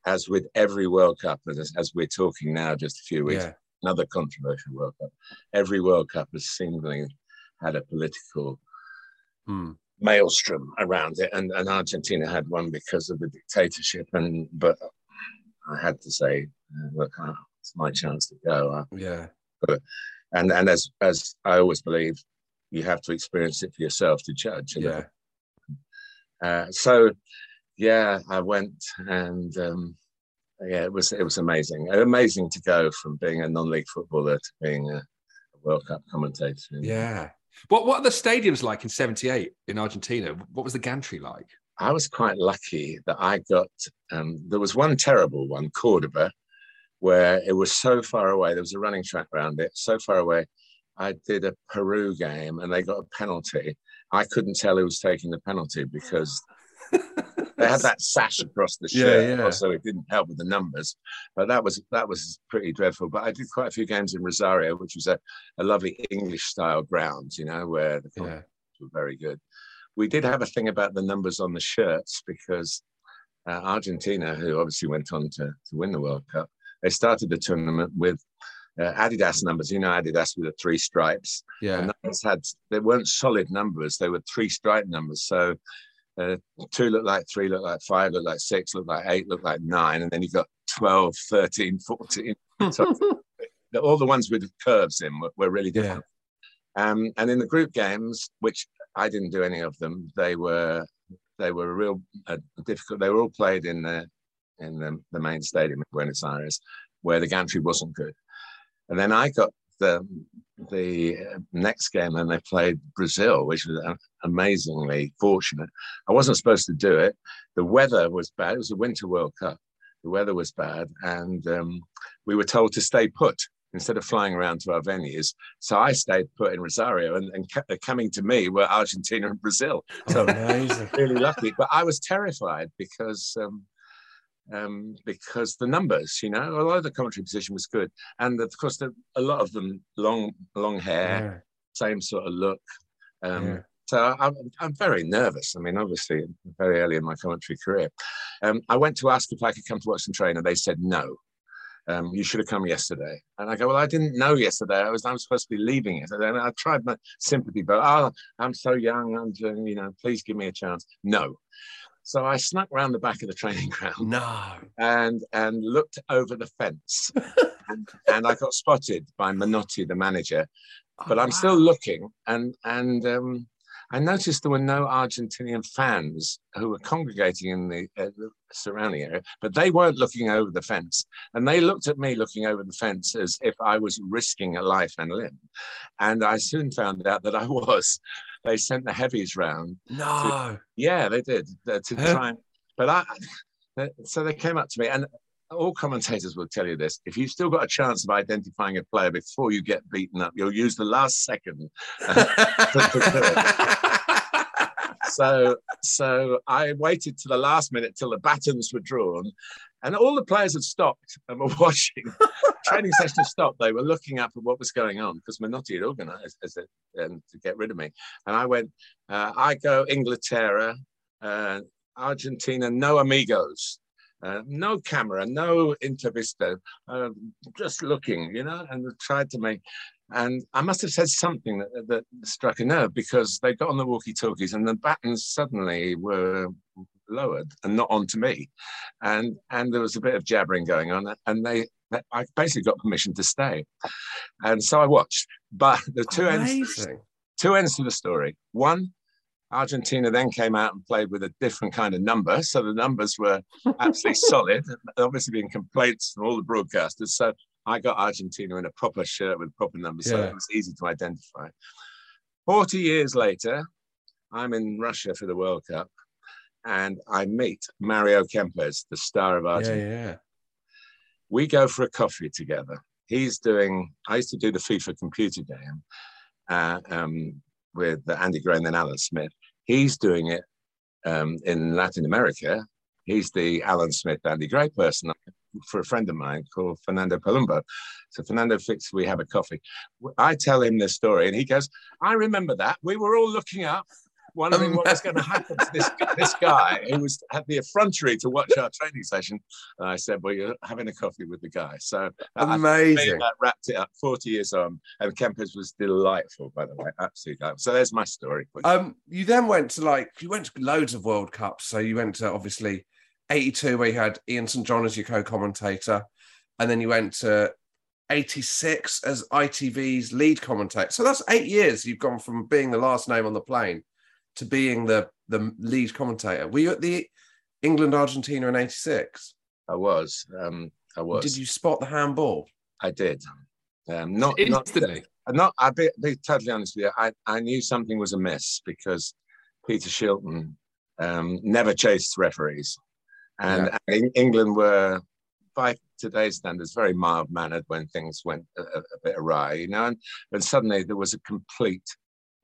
As with every World Cup, as, as we're talking now, just a few weeks, Yeah. another controversial World Cup. Every World Cup has seemingly had a political Hmm. maelstrom around it, and, and Argentina had one because of the dictatorship. And but I had to say, look, uh, it's my chance to go. Yeah. but, and and as as I always believe, you have to experience it for yourself to judge. you know. Yeah. Uh, so, yeah, I went and um, yeah, it was it was amazing. Amazing to go from being a non-league footballer to being a, a World Cup commentator. Yeah. What what are the stadiums like in '78 in Argentina? What was the gantry like? I was quite lucky that I got. Um, there was one terrible one, Cordoba, where it was so far away. There was a running track around it, so far away. I did a Peru game, and they got a penalty. I couldn't tell who was taking the penalty because *laughs* they had that sash across the Yeah, shirt, yeah. so it didn't help with the numbers. But that was that was pretty dreadful. But I did quite a few games in Rosario, which was a, a lovely English style ground, you know, where the Yeah. were very good. We did have a thing about the numbers on the shirts because uh, Argentina, who obviously went on to, to win the World Cup, they started the tournament with uh, Adidas numbers. You know, Adidas with the three stripes. Yeah. And numbers had they weren't solid numbers; they were three stripe numbers. So uh, two looked like three, looked like five, looked like six, looked like eight, looked like nine, and then you've got 12, 13, 14. *laughs* So all the ones with curves in were, were really different. Um, and in the group games, which I didn't do any of them, they were they were real uh, difficult. They were all played in the in the, the main stadium in Buenos Aires, where the gantry wasn't good. And then I got the the uh, next game, and they played Brazil, which was uh, amazingly fortunate. I wasn't supposed to do it. The weather was bad. It was a Winter World Cup. The weather was bad, and um, we were told to stay put instead of flying around to our venues. So I stayed put in Rosario, and, and ca- coming to me were Argentina and Brazil. So Amazing. really lucky. But I was terrified because um, um, because the numbers, you know, although the commentary position was good, and of course the, a lot of them long long hair, same sort of look. Um, Yeah. So I'm, I'm very nervous. I mean, obviously, very early in my commentary career, um, I went to ask if I could come to watch them train, and they said no. Um, you should have come yesterday. And I go, well, I didn't know yesterday. I was, I was supposed to be leaving yesterday. And I tried my sympathy, but oh, I'm so young. I'm, you know, please give me a chance. No. So I snuck round the back of the training *laughs* ground. No. And and looked over the fence, *laughs* and, and I got spotted by Menotti, the manager. But I'm still looking, and and um, I noticed there were no Argentinian fans who were congregating in the, uh, the surrounding area, but they weren't looking over the fence. And they looked at me looking over the fence as if I was risking a life and limb. And I soon found out that I *laughs* was. They sent the heavies round. No. Yeah, they did uh, to Huh? try and. But I, *laughs* so they came up to me, and all commentators will tell you this: if you've still got a chance of identifying a player before you get beaten up, you'll use the last second. uh, to- to *laughs* so, so I waited to the last minute till the batons were drawn, and all the players had stopped and were *laughs* watching. Training session stopped. They were looking up at what was going on because Menotti had organised as it, um, to get rid of me. And I went, uh, I go Inglaterra, uh, Argentina, no amigos. Uh, no camera, no intervista, uh, just looking, you know, and tried to make. And I must have said something that, that struck a nerve because they got on the walkie-talkies and the buttons suddenly were lowered and not onto me, and and there was a bit of jabbering going on, and they. I basically got permission to stay, and so I watched. But the two ends, two ends to the story. One, Argentina then came out and played with a different kind of number. So the numbers were absolutely *laughs* solid. Obviously, being complaints from all the broadcasters. So I got Argentina in a proper shirt with proper numbers. So it was easy to identify. 40 years later, I'm in Russia for the World Cup and I meet Mario Kempes, the star of Yeah, Argentina. yeah. We go for a coffee together. He's doing, I used to do the FIFA computer game uh, um, with Andy Gray and then Alan Smith. He's doing it um, in Latin America. He's the Alan Smith, Andy Gray person for a friend of mine called Fernando Palomo. So Fernando fixed, we have a coffee. I tell him this story and he goes, I remember that. We were all looking up, wondering what was *laughs* going to happen to this, this guy who was had the effrontery to watch our training session. And I said, well, you're having a coffee with the guy. So I Amazing. that wrapped it up 40 years on. And Kempes was delightful, by the way. Absolutely. delightful. So there's my story. Um, you then went to like you went to loads of World Cups. So you went to obviously '82 where you had Ian St John as your co-commentator, and then you went to '86 as ITV's lead commentator. So that's eight years. You've gone from being the last name on the plane to being the the lead commentator. Were you at the England Argentina in '86? I was. Um, I was. Did you spot the handball? I did. Um, not Instantly? Not, not. I'll be, be totally honest with you. I, I knew something was amiss because Peter Shilton um, never chased referees, and, Yeah. and England were, by today's standards, very mild mannered when things went a, a, a bit awry. You know, and, and suddenly there was a complete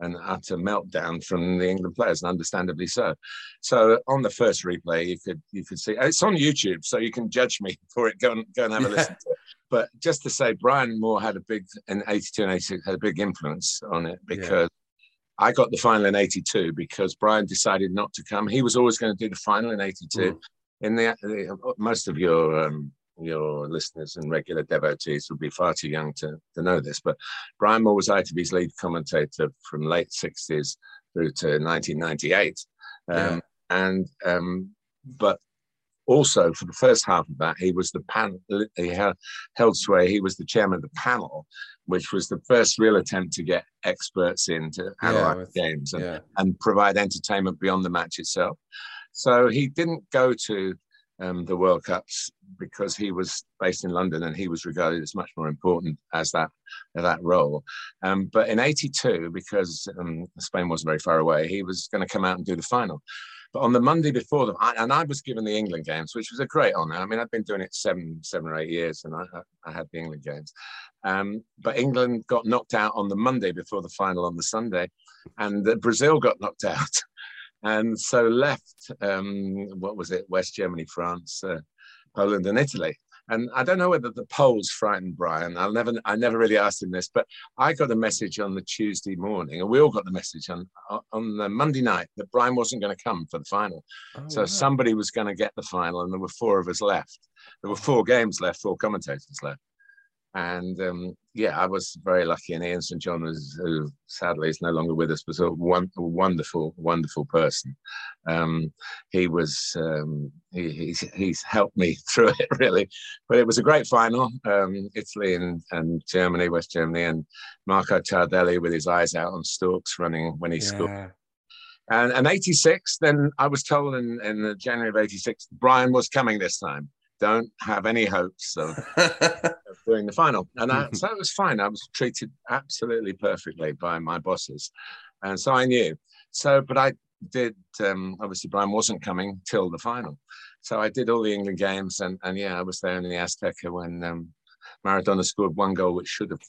and utter meltdown from the England players, and understandably so. So on the first replay, you could you could see it's on YouTube, so you can judge me *laughs* for it. Go and go and have a Yeah. listen to it. But just to say, Brian Moore had a big in '82 and '86 had a big influence on it because I got the final in '82 because Brian decided not to come. He was always going to do the final in '82. In the, the most of your um, your listeners and regular devotees would be far too young to, to know this, but Brian Moore was ITV's lead commentator from late 60s through to 1998. Um, Yeah. And, um, but also for the first half of that, he was the panel, he held, held sway, he was the chairman of the panel, which was the first real attempt to get experts in to analyze with- games and, yeah. and provide entertainment beyond the match itself. So he didn't go to um, the World Cups because he was based in London and he was regarded as much more important as that that role. Um, but in '82, because um, Spain wasn't very far away, he was going to come out and do the final. But on the Monday before them, I, and I was given the England games, which was a great honour. I mean, I've been doing it seven, seven or eight years, and I, I had the England games. Um, but England got knocked out on the Monday before the final on the Sunday, and uh, Brazil got knocked *laughs* out, and so left. Um, what was it? West Germany, France, uh, Poland, and Italy. And I don't know whether the polls frightened Brian. I'll never, I never really asked him this, but I got a message on the Tuesday morning, and we all got the message on on the Monday night that Brian wasn't going to come for the final. so wow. somebody was going to get the final, and there were four of us left. There were four games left, four commentators left. And um, yeah, I was very lucky. And Ian St. John, was, who sadly is no longer with us, was a, one, a wonderful, wonderful person. Um, he was, um, he, he's, he's helped me *laughs* through it really. But it was a great final. Um, Italy and, and Germany, West Germany, and Marco Tardelli with his eyes out on stalks running when he scored. Yeah. And, and 86, then I was told in, in the January of 86, Brian was coming this time. Don't have any hopes of, of *laughs* doing the final. And I, *laughs* so it was fine. I was treated absolutely perfectly by my bosses. And so I knew. So, but I did, um, obviously, Brian wasn't coming till the final. So I did all the England games. And, and yeah, I was there in the Azteca when um, Maradona scored one goal, which should have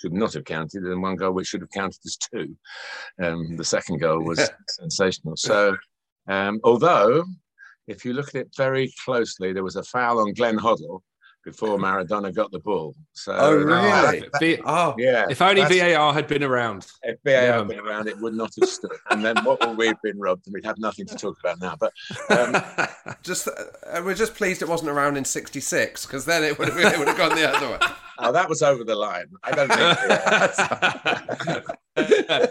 should not have counted, and one goal which should have counted as two. Um, the second goal was *laughs* sensational. So, um, although if you look at it very closely, there was a foul on Glenn Hoddle before *laughs* Maradona got the ball. So Oh, really? Uh, V- Oh, yeah. if only VAR had been around. If VAR Yeah. had been around, it would not have stood. And then what would we have been robbed? And we'd have nothing to talk about now. But um, *laughs* just uh, we're just pleased it wasn't around in '66 because then it would have it would have gone the other way. *laughs* oh, that was over the line. I don't think.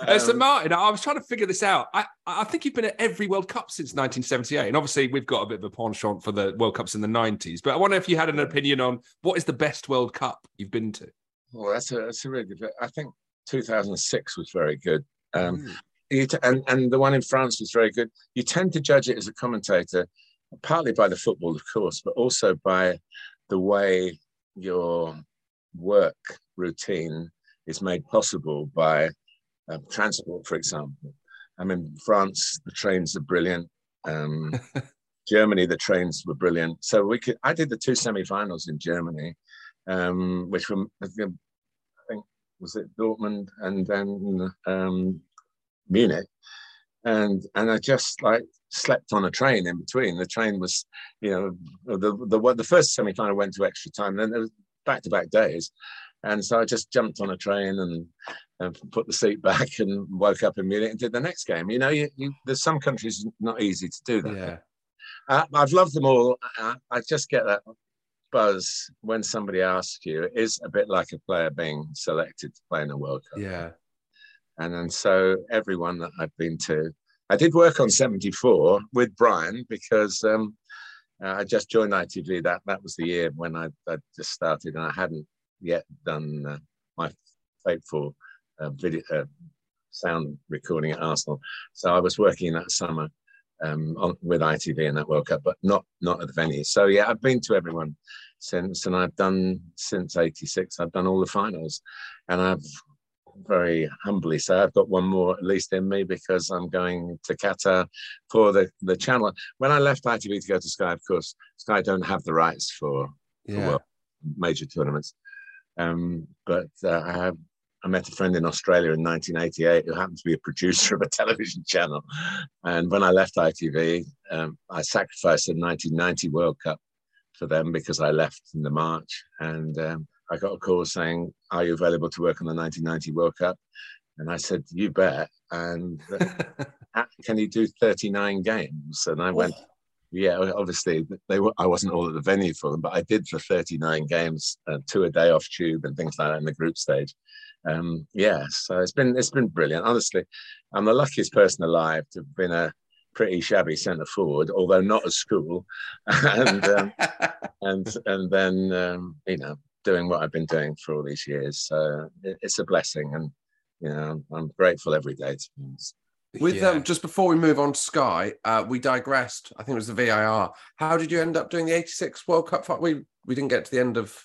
Uh, so Um, Martin, I was trying to figure this out. I, I think you've been at every World Cup since 1978, and obviously we've got a bit of a penchant for the World Cups in the 90s. But I wonder if you had an opinion on what is the best World Cup you've been to. Well, that's a that's a really good. I think 2006 was very good. Um, you t- and and the one in France was very good. You tend to judge it as a commentator, partly by the football, of course, but also by the way your work routine is made possible by um, transport, for example. I mean, France, the trains are brilliant. Um, *laughs* Germany, the trains were brilliant. So we could. I did the two semi-finals in Germany, um, which were I think was it Dortmund and then um, Munich, and and I just like slept on a train in between. The train was, you know, the the the first semi-final went to extra time. Then there was back-to-back days, and so I just jumped on a train and, and put the seat back and woke up in Munich and did the next game. You know, you, you, there's some countries not easy to do that. Yeah. Uh, I've loved them all. I, I just get that buzz when somebody asks you. It is a bit like a player being selected to play in a World Cup. Yeah. And then so everyone that I've been to, I did work on 74 with Brian because um, uh, I just joined ITV. That that was the year when I, I just started and I hadn't yet done uh, my fateful uh, video uh, sound recording at Arsenal. So I was working that summer um, on, with ITV in that World Cup, but not not at the venue. So yeah, I've been to everyone since, and I've done since '86. I've done all the finals, and I've very humbly say I've got one more at least in me because I'm going to Qatar for the the channel. When I left ITV to go to Sky, of course, Sky don't have the rights for, for Yeah. world, major tournaments. Um, but uh, I have I met a friend in Australia in 1988 who happened to be a producer of a television channel. And when I left ITV, um, I sacrificed the 1990 World Cup for them because I left in the March. And um, I got a call saying, Are you available to work on the 1990 World Cup? And I said, You bet. And uh, *laughs* can you do 39 games? And I went, yeah, obviously they were, I wasn't all at the venue for them, but I did for 39 games, uh, two a day off tube and things like that in the group stage. Um, yeah, so it's been it's been brilliant. Honestly, I'm the luckiest person alive to have been a pretty shabby centre forward, although not at school, *laughs* and um, *laughs* and and then um, you know doing what I've been doing for all these years. So it, it's a blessing, and you know I'm, I'm grateful every day. To be honest. With um, just before we move on to Sky, uh, we digressed. I think it was the VAR. How did you end up doing the '86 World Cup? We we didn't get to the end of.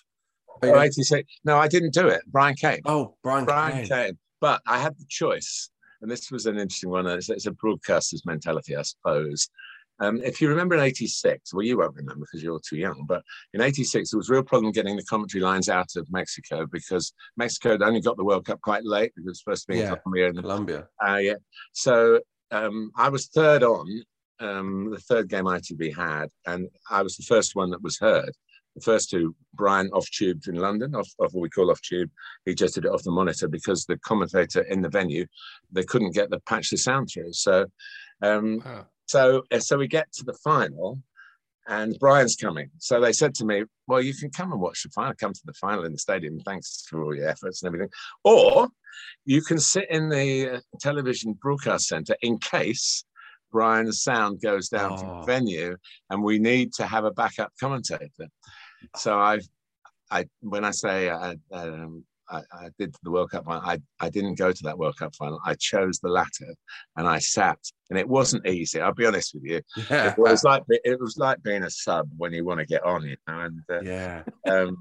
Oh, 86. No, I didn't do it. Brian came. Oh, Brian, Brian came. But I had the choice, and this was an interesting one. It's, it's a broadcaster's mentality, I suppose. Um, if you remember in 86, well, you won't remember because you're too young, but in 86, there was a real problem getting the commentary lines out of Mexico because Mexico had only got the World Cup quite late because it was supposed to be Yeah, in Colombia. And, Colombia. uh, yeah. So um, I was third on um, the third game ITV had, and I was the first one that was heard. The first two, Brian off tube in London, off, off what we call off tube. He just did it off the monitor because the commentator in the venue, they couldn't get the patch the sound through. So, um, so uh, so we get to the final, and Brian's coming. So they said to me, "Well, you can come and watch the final. Come to the final in the stadium. Thanks for all your efforts and everything. Or you can sit in the uh, television broadcast center in case." Brian's sound goes down from the venue, and we need to have a backup commentator. So I, I when I say I, um, I, I did the World Cup final. I, I didn't go to that World Cup final. I chose the latter, and I sat, and it wasn't easy. I'll be honest with you. Yeah. It was like it was like being a sub when you want to get on, you know. And uh, yeah, um,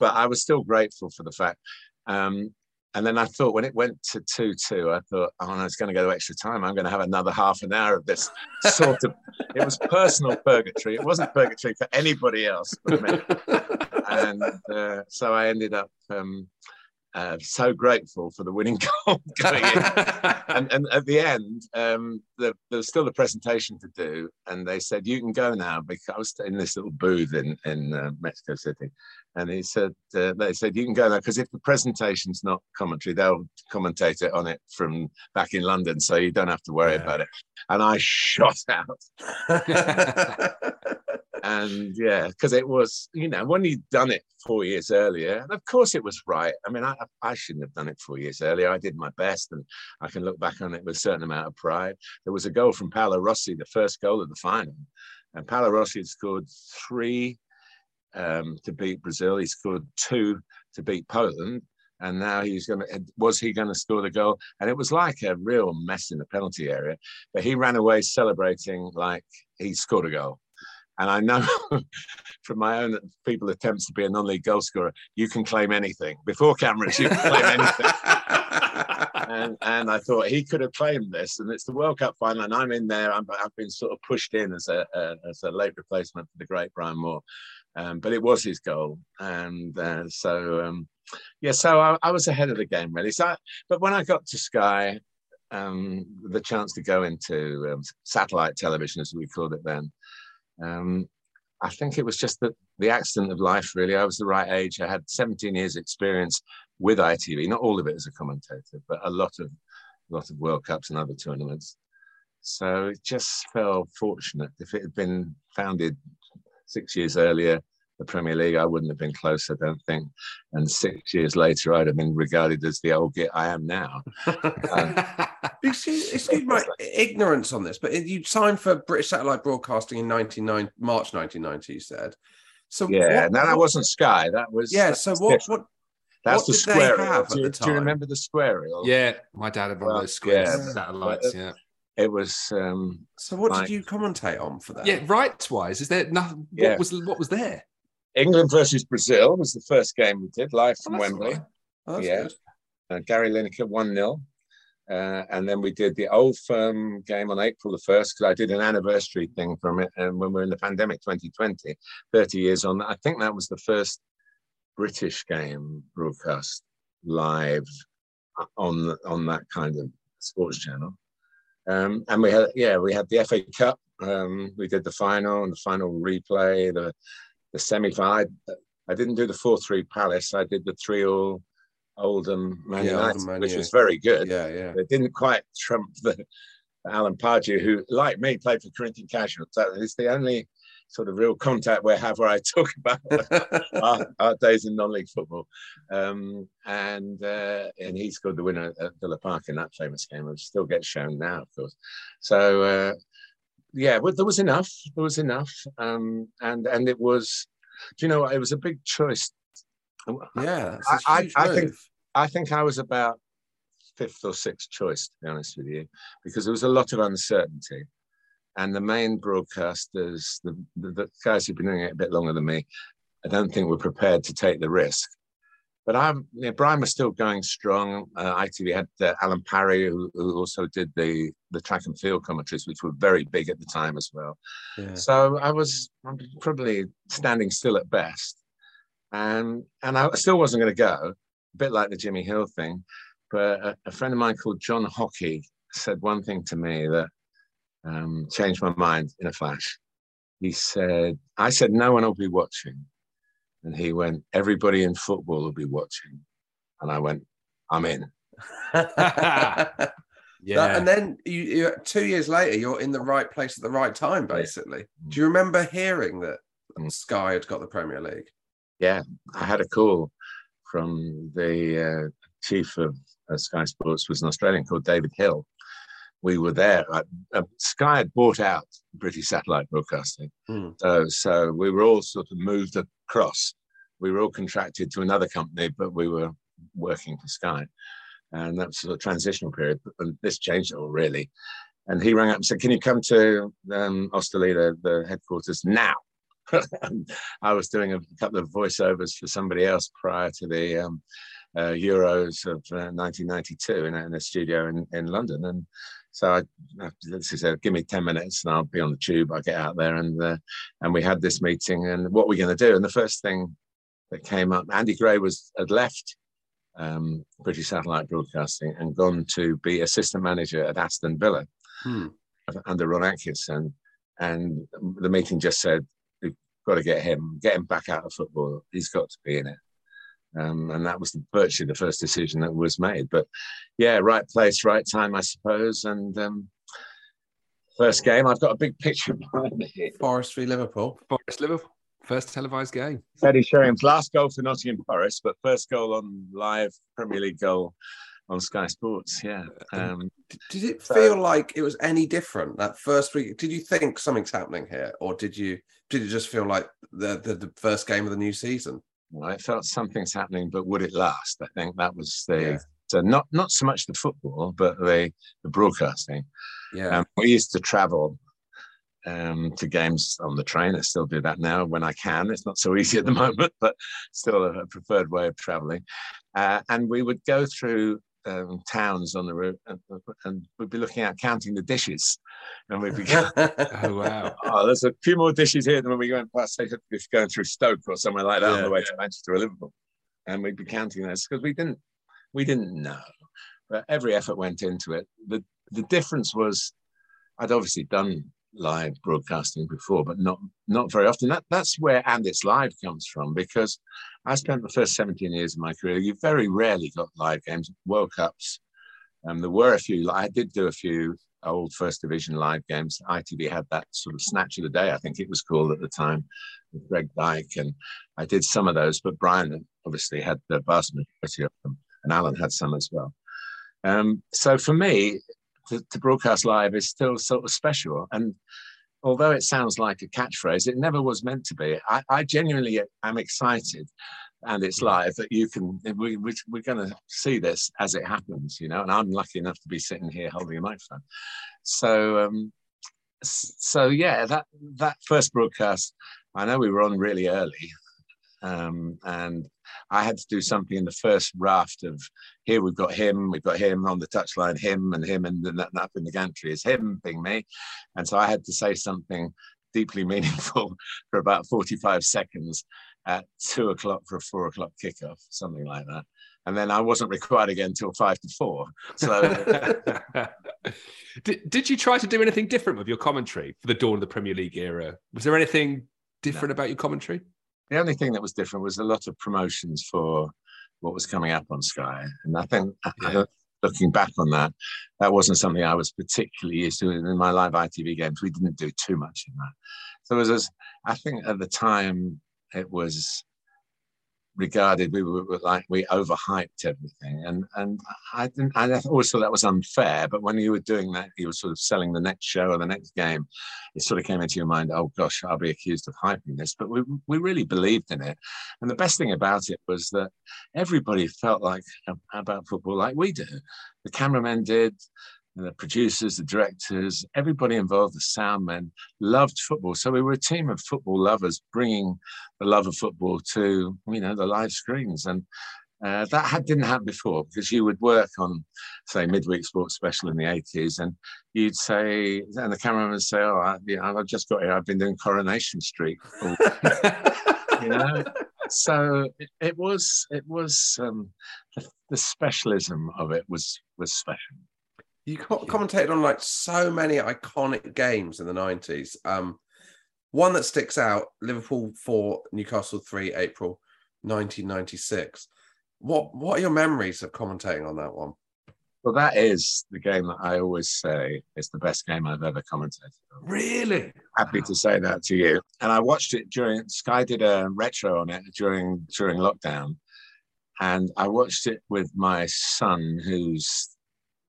but I was still grateful for the fact. Um, and then I thought when it went to 2 2, I thought, oh, no, it's going to go to extra time. I'm going to have another half an hour of this sort of. *laughs* it was personal purgatory. It wasn't purgatory for anybody else but me. *laughs* and uh, so I ended up. Um, uh, so grateful for the winning *laughs* goal *laughs* going in. and, and at the end, um, the, there was still a presentation to do, and they said, "You can go now." Because I was in this little booth in in uh, Mexico City, and he said, uh, "They said you can go now because if the presentation's not commentary, they'll commentate it on it from back in London, so you don't have to worry about it." And I shot out. *laughs* and yeah, because it was, you know, when he'd done it four years earlier, and of course it was right. I mean, I, I shouldn't have done it four years earlier. I did my best, and I can look back on it with a certain amount of pride. There was a goal from Paolo Rossi, the first goal of the final, and Paolo Rossi had scored three um, to beat Brazil. He scored two to beat Poland. And now he's going to, was he going to score the goal? And it was like a real mess in the penalty area. But he ran away celebrating like he scored a goal. And I know *laughs* from my own people attempts to be a non-league goal scorer, you can claim anything. Before cameras, you can claim anything. *laughs* and, and I thought he could have claimed this, and it's the World Cup final, and I'm in there. i have been sort of pushed in as a, as a late replacement for the great Brian Moore, um, but it was his goal, and uh, so um, yeah, so I, I, was ahead of the game really. So, I, but when I got to Sky, um, the chance to go into um, satellite television, as we called it then. Um, I think it was just the, the accident of life, really. I was the right age. I had 17 years experience with ITV, not all of it as a commentator, but a lot of, a lot of World Cups and other tournaments. So it just felt fortunate. If it had been founded six years earlier, the Premier League, I wouldn't have been close, I don't think. And six years later, I'd have been regarded as the old git I am now. um, *laughs* excuse, excuse my ignorance on this, but you signed for British Satellite Broadcasting in 99, March 1990, you said. So yeah, what, no, that wasn't Sky. That was yeah. So what? What? That's what the square. Do you, do, you remember the square reel? Yeah, my dad had one well, of those square yeah, satellites. Yeah. It was. Um, so, what like, did you commentate on for that? Yeah, rights wise, is there nothing? What yeah. was what was there? England versus Brazil was the first game we did live from oh, Wembley. Oh, yeah, uh, Gary Lineker one 0 uh, and then we did the Old Firm game on April the 1st because I did an anniversary thing from it. And when we are in the pandemic 2020, 30 years on, I think that was the first British game broadcast live on on that kind of sports channel. Um, and we had, yeah, we had the FA Cup. Um, we did the final and the final replay, the the semi final. I, didn't do the 4 3 Palace, I did the 3 all Oldham Man yeah, United, Man, which yeah. was very good. Yeah, yeah. It didn't quite trump the *laughs* Alan Pardew, who, like me, played for Corinthian Casuals. That is the only sort of real contact we have where I *laughs* talk about *laughs* our, our, days in non-league football. Um, and uh, and he scored the winner at Villa Park in that famous game, which still gets shown now, of course. So uh, yeah, well, there was enough. There was enough, um, and and it was. Do you know? It was a big choice yeah, I, I, think I think I was about fifth or sixth choice, to be honest with you, because there was a lot of uncertainty, and the main broadcasters, the, the, the guys who've been doing it a bit longer than me, I don't think were prepared to take the risk. But I'm, you know, Brian was still going strong. Uh, ITV had uh, Alan Parry, who, who, also did the the track and field commentaries, which were very big at the time as well. Yeah. So I was probably standing still at best. And, and I still wasn't going to go, a bit like the Jimmy Hill thing. But a, a friend of mine called John Hockey said one thing to me that um, changed my mind in a flash. He said, I said, no one will be watching. And he went, everybody in football will be watching. And I went, I'm in. *laughs* yeah. That, and then you, you, two years later, you're in the right place at the right time, basically. Mm. Do you remember hearing that mm. Sky had got the Premier League? yeah, I had a call from the uh, chief of uh, Sky Sports, was an Australian called David Hill. We were there. Uh Sky had bought out British Satellite Broadcasting, mm. so so we were all sort of moved across. We were all contracted to another company, but we were working for Sky, and that was a transitional period. And this changed it all really. And he rang up and said, "Can you come to um, Osterley, the headquarters now?" *laughs* I was doing a couple of voiceovers for somebody else prior to the um, uh, Euros of uh, 1992 in, in, a studio in, in London. And so I, I said, give me 10 minutes and I'll be on the tube. I'll get out there. And, uh, and we had this meeting and what we're going to do. And the first thing that came up, Andy Gray was had left um, British Satellite Broadcasting and gone to be assistant manager at Aston Villa hmm. under Ron Atkinson. And the meeting just said, we've got to get him, get him back out of football. He's got to be in it. Um, and that was virtually the first decision that was made. But yeah, right place, right time, I suppose. And um, first game, I've got a big picture *laughs* behind me here. Forest v Liverpool. Forest Liverpool. First televised game. Eddie Sheringham's last goal for Nottingham Forest, but first goal on live Premier League goal on Sky Sports. Yeah. Um, did it feel like it was any different that first week? Did you think something's happening here, or did you did it just feel like the the, the first game of the new season? I felt something's happening, but would it last? I think that was the yeah. so not not so much the football, but the the broadcasting. Yeah, um, we used to travel um, to games on the train. I still do that now when I can. It's not so easy at the *laughs* moment, but still a, preferred way of traveling. Uh, and we would go through um, towns on the route, and, and, we'd be looking at counting the dishes, and we'd be *laughs* going, oh wow, oh, there's a few more dishes here than when we went past, say, if going through Stoke or somewhere like that yeah, on the way yeah. to Manchester or Liverpool, and we'd be counting those because we didn't we didn't know, but every effort went into it. the The difference was, I'd obviously done live broadcasting before, but not not very often. That that's where and it's live comes from because I spent the first 17 years of my career. You very rarely got live games, World Cups. Um, there were a few. I did do a few old First Division live games. ITV had that sort of snatch of the day, I think it was called at the time, with Greg Dyke, and I did some of those. But Brian obviously had the vast majority of them, and Alan had some as well. Um, so for me, to, to broadcast live is still sort of special. And although it sounds like a catchphrase, it never was meant to be. I, I genuinely am excited, and it's mm. live that you can. We, we, we're going to see this as it happens, you know. And I'm lucky enough to be sitting here holding a microphone. So, um, so yeah, that that first broadcast, I know we were on really early, um, and I had to do something in the first raft of here we've got him, we've got him on the touchline, him and him, and then up in the gantry is him being me. And so I had to say something deeply *laughs* meaningful for about 45 seconds at two o'clock for a four o'clock kickoff, something like that. And then I wasn't required again until five to four. So, *laughs* did, did you try to do anything different with your commentary for the dawn of the Premier League era? Was there anything different no. about your commentary? The only thing that was different was a lot of promotions for what was coming up on Sky. And I think yeah. looking back on that, that wasn't something I was particularly used to in my live ITV games. We didn't do too much in that. So it was, I think at the time, it was regarded we were like we overhyped everything. And and i didn't i thought that was unfair but when you were doing that you were sort of selling the next show or the next game it sort of came into your mind oh gosh i'll be accused of hyping this. But we, we really believed in it. And the best thing about it was that everybody felt like about football like we do. The cameramen did the producers, the directors, everybody involved, the soundmen loved football. So we were a team of football lovers bringing the love of football to, you know, the live screens. And uh, that had, didn't happen before because you would work on, say, midweek sports special in the 80s and you'd say, and the cameraman would say, oh, I, you know, I've just got here, I've been doing Coronation Street. *laughs* you know? So it, it was, it was, um, the, the specialism of it was, was special. You commentated on like so many iconic games in the 90s. Um, one that sticks out Liverpool 4, Newcastle 3, April 1996. What, what are your memories of commentating on that one? Well, that is the game that I always say is the best game I've ever commentated. On. Really? Happy to say that to you. And I watched it during Sky did a retro on it during during lockdown, and I watched it with my son, who's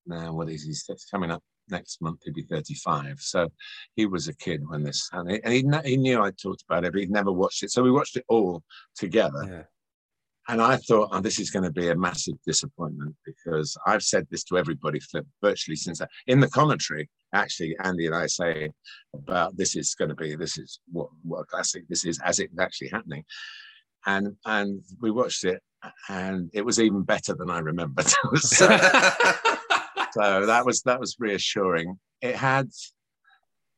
now what is he? He's coming up next month. He'll be 35. So he was a kid when this, and he, and he, he knew I talked about it, but he'd never watched it. So we watched it all together. Yeah. and I thought, oh, this is going to be a massive disappointment because I've said this to everybody for virtually since I, in the commentary. Actually, Andy and I say about this is going to be this is what what a classic this is as it's actually happening, and and we watched it and it was even better than I remembered. *laughs* *laughs* *laughs* so, that was that was reassuring. It had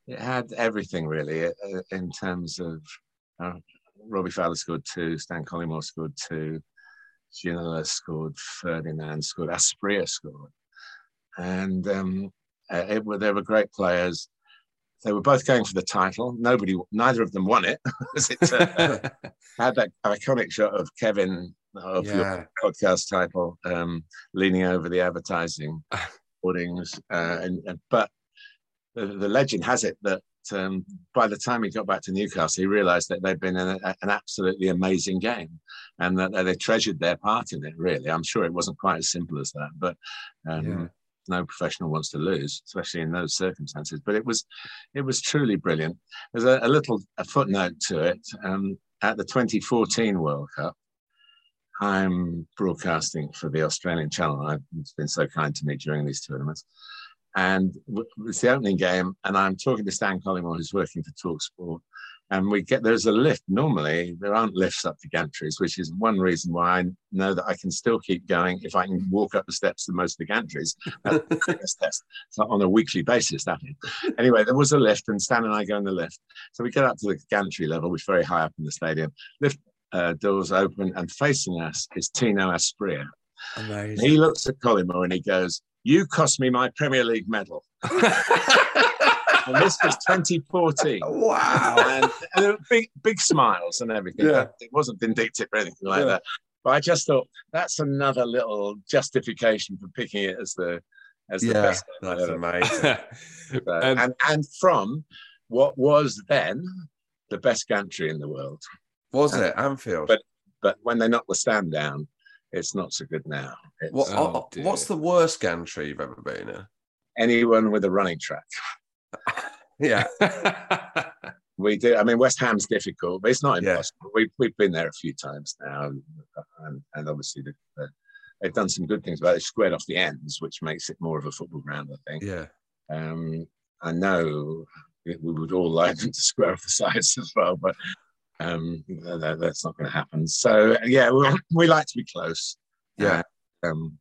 it had everything really uh, in terms of uh, Robbie Fowler scored two, Stan Collymore scored two, Ginola scored, Ferdinand scored, Asprilla scored, and um, uh, it were they were great players. They were both going for the title. Nobody, neither of them won it. *laughs* it uh, *laughs* had that iconic shot of Kevin of yeah. your podcast title, um, leaning over the advertising *laughs* hoardings. Uh, and, and, but the, the, legend has it that um, by the time he got back to Newcastle, he realised that they'd been a, an absolutely amazing game, and that they treasured their part in it. Really, I'm sure it wasn't quite as simple as that, but. Um, yeah. No professional wants to lose, especially in those circumstances. But it was, it was truly brilliant. There's a, a little a footnote to it. Um, at the 2014 World Cup, I'm broadcasting for the Australian channel. It's been so kind to me during these tournaments. And it's the opening game, and I'm talking to Stan Collymore, who's working for Talksport. And we get there's a lift. Normally, there aren't lifts up to gantries, which is one reason why I know that I can still keep going if I can walk up the steps to most of the gantries. *laughs* test. So on a weekly basis, that is. Anyway, there was a lift, and Stan and I go in the lift. So we get up to the gantry level, which is very high up in the stadium. Lift uh, doors open, and facing us is Tino Asprilla. Amazing. He looks at Collymore and he goes, "You cost me my Premier League medal." *laughs* and this was 2014. Wow! And, and big, big smiles and everything. Yeah. It wasn't vindictive or anything like yeah. that. But I just thought that's another little justification for picking it as the as the yeah, best. That's amazing. so, um, and and from what was then the best gantry in the world. Was it Anfield? But but when they knock the stand down, it's not so good now. What, oh, what's the worst gantry you've ever been in? Anyone with a running track. *laughs* yeah. *laughs* we do. I mean, West Ham's difficult, but it's not impossible. Yeah. We've, we've been there a few times now. And, and obviously, the, the, they've done some good things about it. They squared off the ends, which makes it more of a football ground, I think. Yeah. Um, I know we would all like them to square off the sides as well, but um, that, that's not going to happen. So yeah, we, *laughs* we like to be close. Yeah. Uh, um,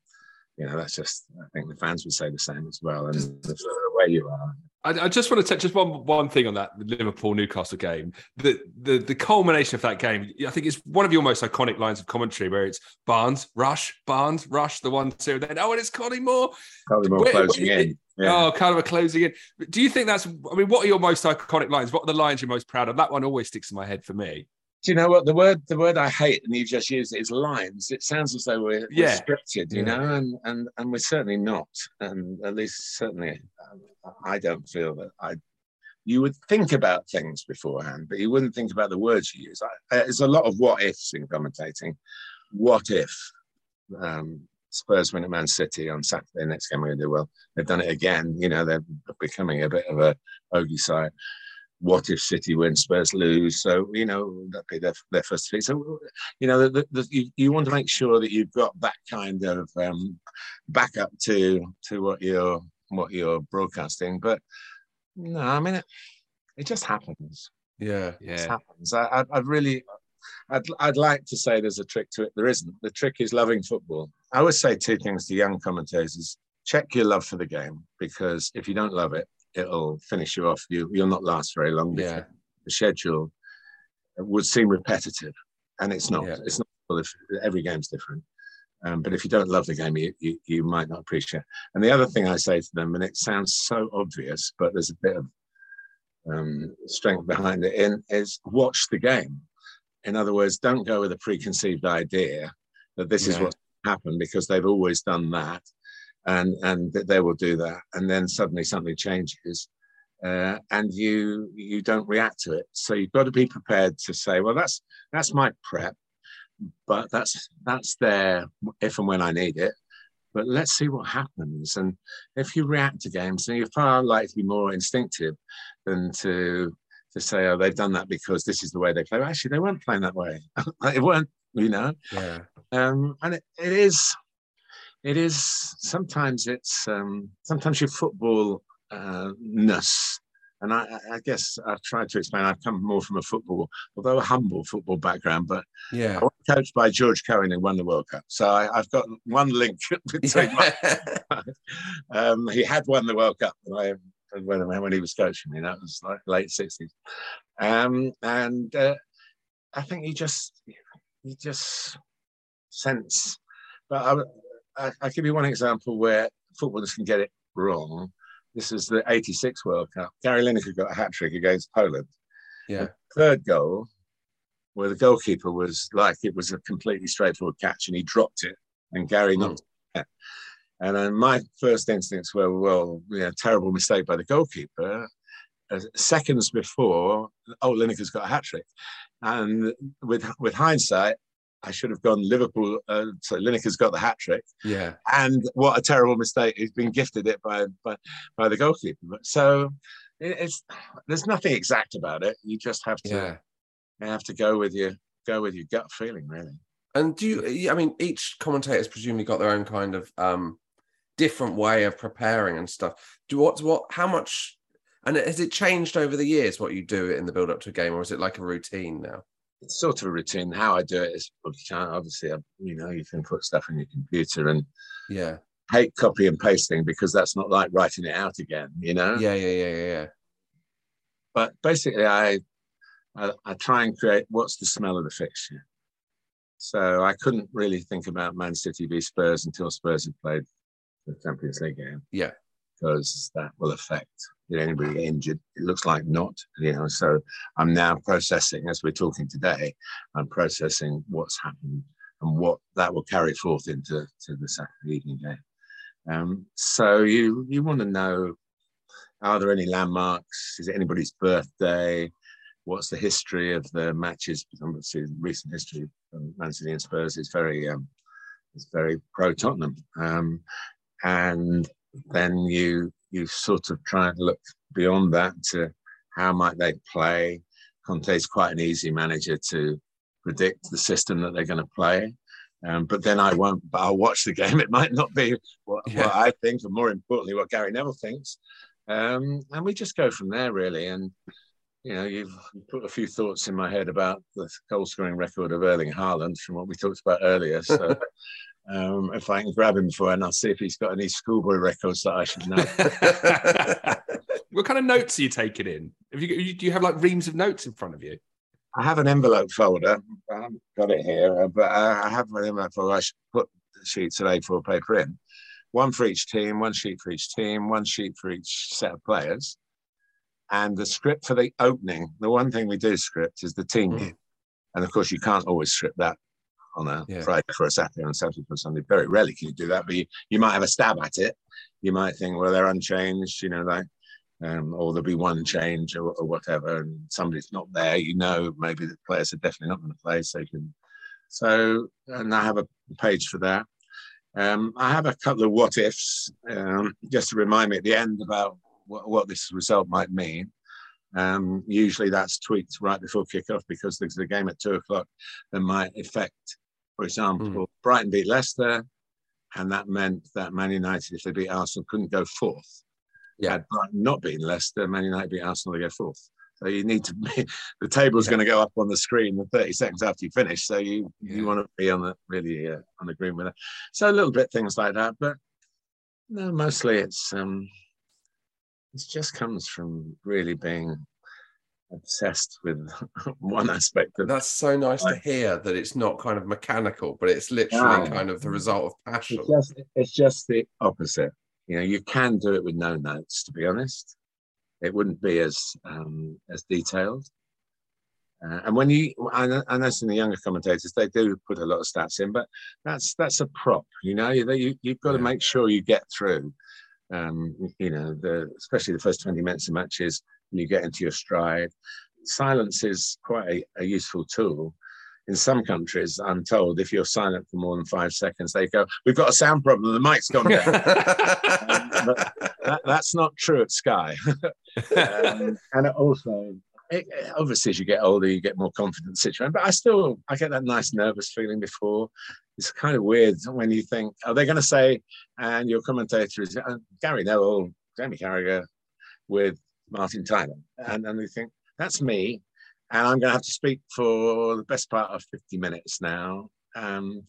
you know, that's just. I think the fans would say the same as well. And just, the way you are. I, I, just want to touch just one one thing on that Liverpool Newcastle game. The, the the culmination of that game, I think, is one of your most iconic lines of commentary, where it's Barnes, Rush, Barnes, Rush, the one two. Then oh, and it's Connie Moore. Collymore. Collymore closing in. Yeah. Oh, kind of a closing in. Do you think that's? I mean, what are your most iconic lines? What are the lines you're most proud of? That one always sticks in my head for me. Do you know what the word? The word I hate, and you just used it, is lines. It sounds as though we're, yeah. we're scripted, you yeah. know, and and and we're certainly not. And at least certainly, um, I don't feel that I. You would think about things beforehand, but you wouldn't think about the words you use. I, there's a lot of what ifs in commentating. What if? Um, Spurs win at Man City on Saturday. Next game we're going to do well. They've done it again. You know, they're becoming a bit of a bogey side. What if City win, Spurs lose? So you know that'd be their, their first defeat. So you know the, the, you, you want to make sure that you've got that kind of um, backup to to what you're what you're broadcasting. But no, I mean it, it just happens. Yeah, yeah, it happens. I, I, I really I'd, I'd like to say there's a trick to it. There isn't. The trick is loving football. I always say two things to young commentators check your love for the game because if you don't love it, it'll finish you off. You, you'll not last very long. Yeah. The schedule would seem repetitive, and it's not. Yeah. It's not. Well, if every game's different. Um, but if you don't love the game, you, you, you, might not appreciate. And the other thing I say to them, and it sounds so obvious, but there's a bit of um, strength behind it, in is watch the game. In other words, don't go with a preconceived idea that this yeah. is what's happened because they've always done that, and and they will do that, and then suddenly something changes, uh, and you you don't react to it. So you've got to be prepared to say, well, that's that's my prep, but that's that's there if and when I need it. But let's see what happens. And if you react to games, then you're far likely to be more instinctive than to to say, oh, they've done that because this is the way they play. Actually, they weren't playing that way. *laughs* they weren't, you know. Yeah. Um, and it, it is, it is. Sometimes it's um, sometimes your football uh, ness. And I, I guess I've tried to explain. I've come more from a football, although a humble football background, but Yeah. I was coached by George Cohen who won the World Cup. So I, I've got one link *laughs* between. my- *laughs* *laughs* um, he had won the World Cup when, I, when, when he was coaching me. That was like late sixties, um, and uh, I think he just he just sense. But I, I, I'll give you one example where footballers can get it wrong. This is the '86 World Cup. Gary Lineker got a hat trick against Poland. Yeah. Third goal, where the goalkeeper was like it was a completely straightforward catch, and he dropped it, and Gary knocked it. And then my first instincts were, well, you know, terrible mistake by the goalkeeper. Uh, seconds before, oh, Lineker's got a hat trick, and with with hindsight, I should have gone Liverpool. Uh, so Lineker's got the hat trick, Yeah. and what a terrible mistake! He's been gifted it by by, by the goalkeeper. So it's there's nothing exact about it. You just have to Yeah. you have to go with your go with your gut feeling, really. And do you? I mean, each commentator's presumably got their own kind of um, different way of preparing and stuff. Do what? What? How much? And has it changed over the years what you do in the build up to a game, or is it like a routine now? It's sort of a routine. How I do it is obviously, you know, you can put stuff in your computer and Yeah. hate copy and pasting because that's not like writing it out again, you know. Yeah. Yeah. Yeah. Yeah. yeah. But basically, I, I I try and create what's the smell of the fixture. So I couldn't really think about Man City v Spurs until Spurs had played the Champions League game. Yeah. because that will affect did anybody injured. It looks like not, you know. So I'm now processing as we're talking today. I'm processing what's happened and what that will carry forth into to the Saturday evening game. Um, so you you want to know are there any landmarks? Is it anybody's birthday? What's the history of the matches? Obviously, recent history of Man City and Spurs is very um, is very pro Tottenham, um, and then you you sort of try and look beyond that to how might they play. Conte's quite an easy manager to predict the system that they're going to play. Um, but then I won't. But I'll watch the *laughs* game. It might not be what, Yeah. what I think, or more importantly, what Gary Neville thinks. Um, and we just go from there, really. And you know, you've put a few thoughts in my head about the goal-scoring record of Erling Haaland from what we talked about earlier. So, *laughs* um, if I can grab him for, and I'll see if he's got any schoolboy records that I should know. *laughs* What kind of notes are you taking in? Have you, you- do you have like reams of notes in front of you? I have an envelope folder. I haven't got it here, uh, but uh, I have an envelope folder. I should put the sheets of A4 paper in. One for each team, one sheet for each team, one sheet for each set of players. And the script for the opening, the one thing we do script is the team game. And of course, you can't always script that on a Yeah. Friday for a Saturday and Saturday for a Sunday. Very rarely can you do that, but you, you might have a stab at it. You might think, well, they're unchanged, you know, like, um, or there'll be one change or, or whatever, and somebody's not there. You know, maybe the players are definitely not going to play, so you can. So, and I have a page for that. Um, I have a couple of what ifs, um, just to remind me at the end about what, what this result might mean. Um, usually that's tweaked right before kickoff because there's a game at two o'clock that might affect, for example, Brighton beat Leicester, and that meant that Man United, if they beat Arsenal, couldn't go fourth. Yeah. Had Brighton not beaten Leicester, Man United beat Arsenal, they go fourth. So you need to be, *laughs* the table's going to go up on the screen in 30 seconds after you finish. So you, you want to be on the really uh, on the green with it. So a little bit things like that, but no, mostly it's um, it just comes from really being obsessed with *laughs* one aspect of That's so nice to hear that it's not kind of mechanical, but it's literally No. kind of the result of passion. It's just, it's just the opposite. You know, you can do it with no notes. To be honest, it wouldn't be as um, as detailed. Uh, and when you, I know, I know some of the younger commentators, they do put a lot of stats in, but that's that's a prop. You know, you, you you've got to make sure you get through. Um, you know, the especially the first twenty minutes of matches, when you get into your stride. Silence is quite a, a useful tool. In some countries, I'm told if you're silent for more than five seconds, they go, "We've got a sound problem. The mic's gone down." *laughs* Um, but that, that's not true at Sky. *laughs* um, and it also, it, obviously, as you get older, you get more confident situation. But I still, I get that nice nervous feeling before. It's kind of weird when you think, are they going to say, and your commentator is uh, Gary Neville, Jamie Carragher with Martin Tyler. And then you think, that's me. And I'm going to have to speak for the best part of 50 minutes now. Um,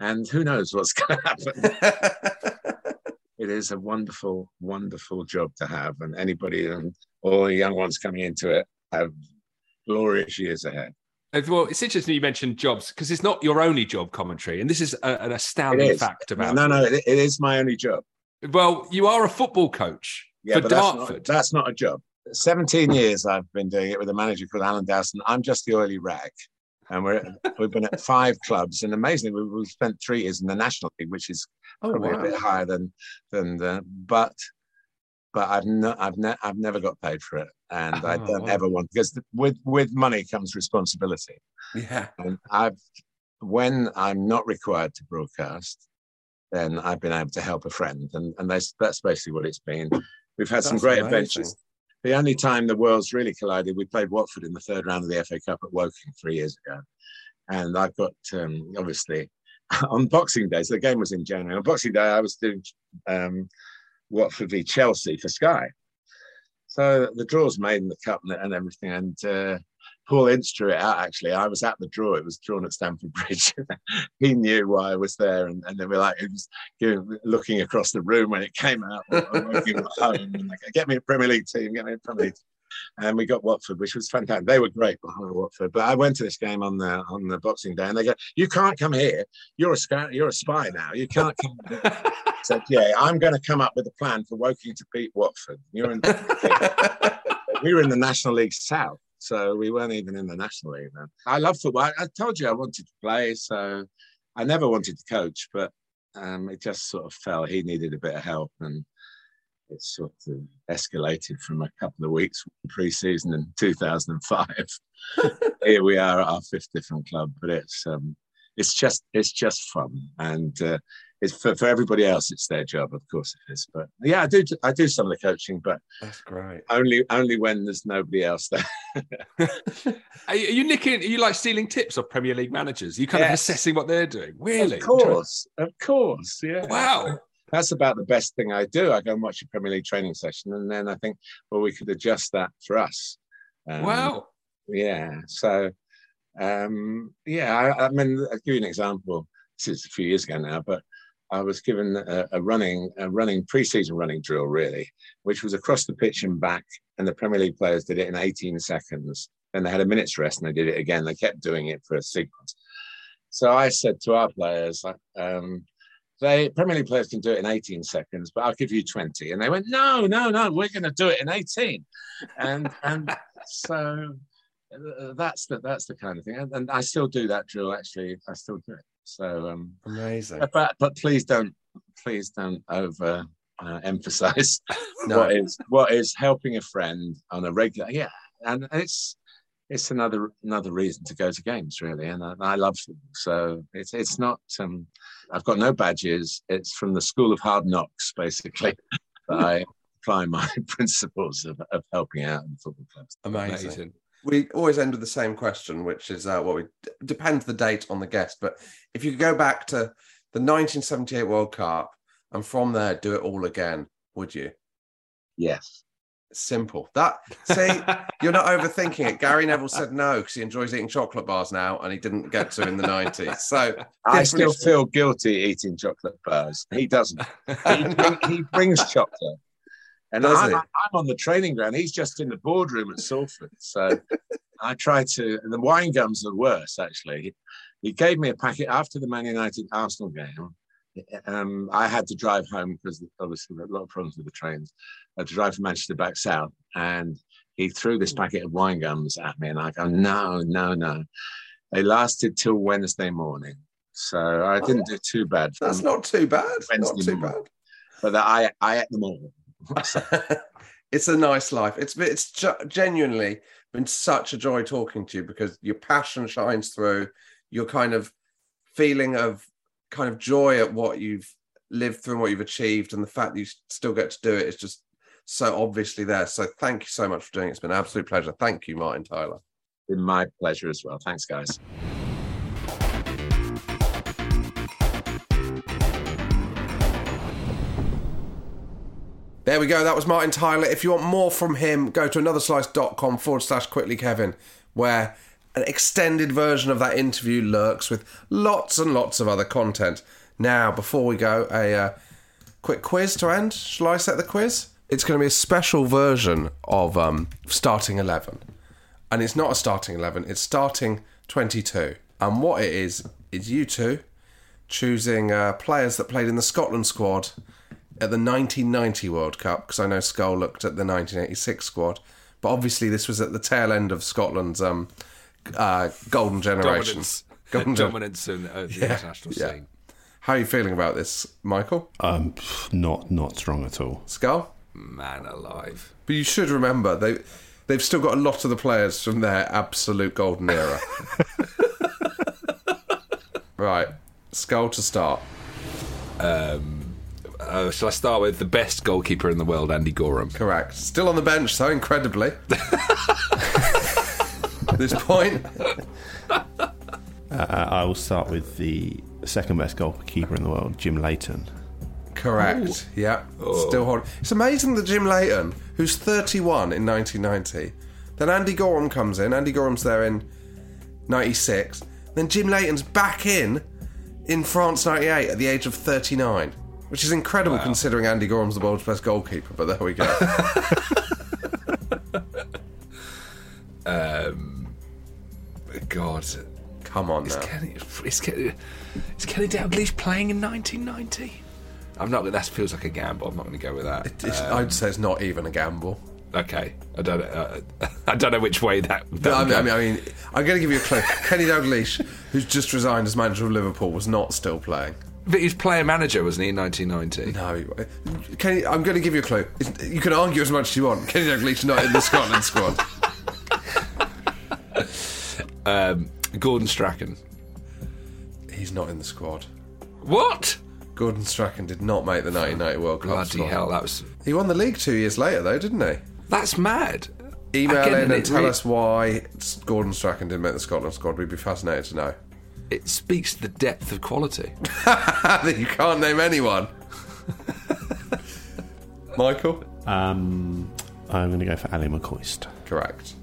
and who knows what's *laughs* going to happen. *laughs* it is a wonderful, wonderful job to have. And anybody and all the young ones coming into it have glorious years ahead. Well, it's interesting you mentioned jobs because it's not your only job commentary, and this is a, an astounding is. fact about. No, no, it, it is my only job. Well, you are a football coach Yeah, for but that's Dartford. not, that's not a job. 17 years I've been doing it with a manager called Alan Dowson. I'm just the oily rag. And we're, we've been at five clubs. And amazingly, we've, we've spent three years in the National League, which is Oh, probably wow. a bit higher than, than the, but, but I've, no, I've, ne- I've never got paid for it. And I Oh, don't wow. ever want, because with, with money comes responsibility. Yeah. And I've, when I'm not required to broadcast, then I've been able to help a friend, and and that's that's basically what it's been. We've had some great amazing. adventures. The only time the worlds really collided, we played Watford in the third round of the FA Cup at Woking three years ago, and I've got um, obviously *laughs* on Boxing Day. So the game was in January. On Boxing Day, I was doing um, Watford v Chelsea for Sky. So the draw's made in the cup and, and everything, and uh, Paul Ince drew it out. Actually, I was at the draw. It was drawn at Stamford Bridge. *laughs* he knew why I was there, and, and they were like, he was looking across the room when it came out. Home, and like, get me a Premier League team, get me a Premier League. And we got Watford, which was fantastic. They were great behind Watford. But I went to this game on the on the Boxing Day, and they go, "You can't come here. You're a scout. You're a spy now. You can't come." Here. Said, "Yeah, I'm going to come up with a plan for Woking to beat Watford. You're in." *laughs* we were in the National League South, so we weren't even in the National League then. I love football. I, I told you I wanted to play, so I never wanted to coach, but um, it just sort of fell. He needed a bit of help, and it sort of escalated from a couple of weeks pre-season in 2005. *laughs* Here we are at our fifth different club, but it's um, it's just it's just fun, and uh, it's for, for everybody else. It's their job, of course it is. But yeah, I do I do some of the coaching, but That's great. only only when there's nobody else there. *laughs* *laughs* Are you, nicking? Are you like stealing tips off Premier League managers? Are you kind of assessing what they're doing? Really? Of course, of course, yeah. Wow. That's about the best thing I do. I go and watch a Premier League training session, and then I think, well, we could adjust that for us. Um, Wow. Yeah. So, um, yeah, I, I mean, I'll give you an example. This is a few years ago now, but I was given a, a running, a running pre-season running drill, really, which was across the pitch and back, and the Premier League players did it in 18 seconds. Then they had a minute's rest, and they did it again. They kept doing it for a sequence. So I said to our players, um, they Premier League players can do it in 18 seconds, but I'll give you 20. And they went, no, no, no, we're going to do it in 18. And and so uh, that's the that's the kind of thing. And, and I still do that drill. Actually, I still do it. So um, Amazing. but but please don't please don't over uh, emphasize *laughs* No. what is what is helping a friend on a regular. Yeah, and it's it's another another reason to go to games really, and I, I love them. So it's it's not. Um, I've got no badges. It's from the School of Hard Knocks, basically. *laughs* that I apply my *laughs* principles of, of helping out in football clubs. Amazing. We always end with the same question, which is uh, what we depends the date on the guest. But if you could go back to the 1978 World Cup and from there do it all again, would you? Yes. Simple. That see, you're not overthinking it. Gary Neville said no because he enjoys eating chocolate bars now, and he didn't get to in the 90s. So I still feel guilty eating chocolate bars. He doesn't. he, *laughs* he brings chocolate. And I'm? I'm on the training ground. He's just in the boardroom at Salford. So I try to, and the wine gums are worse, actually. He, he gave me a packet after the Man United Arsenal game. Um, I had to drive home because obviously there were a lot of problems with the trains. I had to drive from Manchester back south. And he threw this packet of wine gums at me. And I go, no, no, no. They lasted till Wednesday morning. So I didn't do too bad. That's not too bad. Wednesday not too morning. bad. But I, I ate them all. It's a nice life. It's it's genuinely been such a joy talking to you because your passion shines through. Your kind of feeling of kind of joy at what you've lived through and what you've achieved, and the fact that you still get to do it is just so obviously there. So thank you so much for doing it. It's been an absolute pleasure. Thank you, Martin Tyler. It's Been my pleasure as well. Thanks, guys. There we go. That was Martin Tyler. If you want more from him, go to anotherslice.com forward slash quickly Kevin, where an extended version of that interview lurks with lots and lots of other content. Now, before we go, a uh, quick quiz to end. Shall I set the quiz? It's going to be a special version of um, starting 11. And it's not a starting 11, it's starting 22. And what it is, is you two choosing uh, players that played in the Scotland squad at the 1990 World Cup, because I know Scull looked at the 1986 squad. But obviously, this was at the tail end of Scotland's um, uh, golden generation. Dominance, *laughs* Golden gen- dominance in uh, the Yeah, international yeah. scene. How are you feeling about this, Michael? Um, not not strong at all. Scull? Man alive. But you should remember they they've still got a lot of the players from their absolute golden era. *laughs* right, Scull to start. Um, uh, shall I start with the best goalkeeper in the world, Andy Goram? Correct. Still on the bench, so incredibly. At *laughs* this point, Uh, I will start with the second best goalkeeper in the world, Jim Leighton. correct. Yeah, still holding. It's amazing that Jim Leighton, who's 31 in 1990, then Andy Goram comes in. Andy Goram's there in 96. Then Jim Leighton's back in in France 98 at the age of 39, which is incredible considering Andy Goram's the world's best goalkeeper. But there we go. *laughs* Um, God, come on is now. Kenny, is Kenny, is Kenny Dalglish playing in 1990? I'm not. That feels like a gamble. I'm not going to go with that. It's- Um, I'd say it's not even a gamble. okay, I don't. Uh, *laughs* I don't know which way that. that No, I, mean, I mean, I mean, I'm going to give you a clue. Kenny Dalglish, who's just resigned as manager of Liverpool, was not still playing. But he was player manager, wasn't he, in 1990? No, Kenny, I'm going to give you a clue. It's- You can argue as much as you want. Kenny Dalglish not in the Scotland squad. *laughs* Um, Gordon Strachan. He's not in the squad. What? Gordon Strachan did not make the 1990 World Cup Bloody squad. hell, that was. He won the league two years later, though, didn't he? That's mad. Email Again, in and tell re- us why Gordon Strachan didn't make the Scotland squad. We'd be fascinated to know. It speaks to the depth of quality. *laughs* that you can't name anyone. *laughs* Michael? Um, I'm going to go for Ali McCoist. Correct.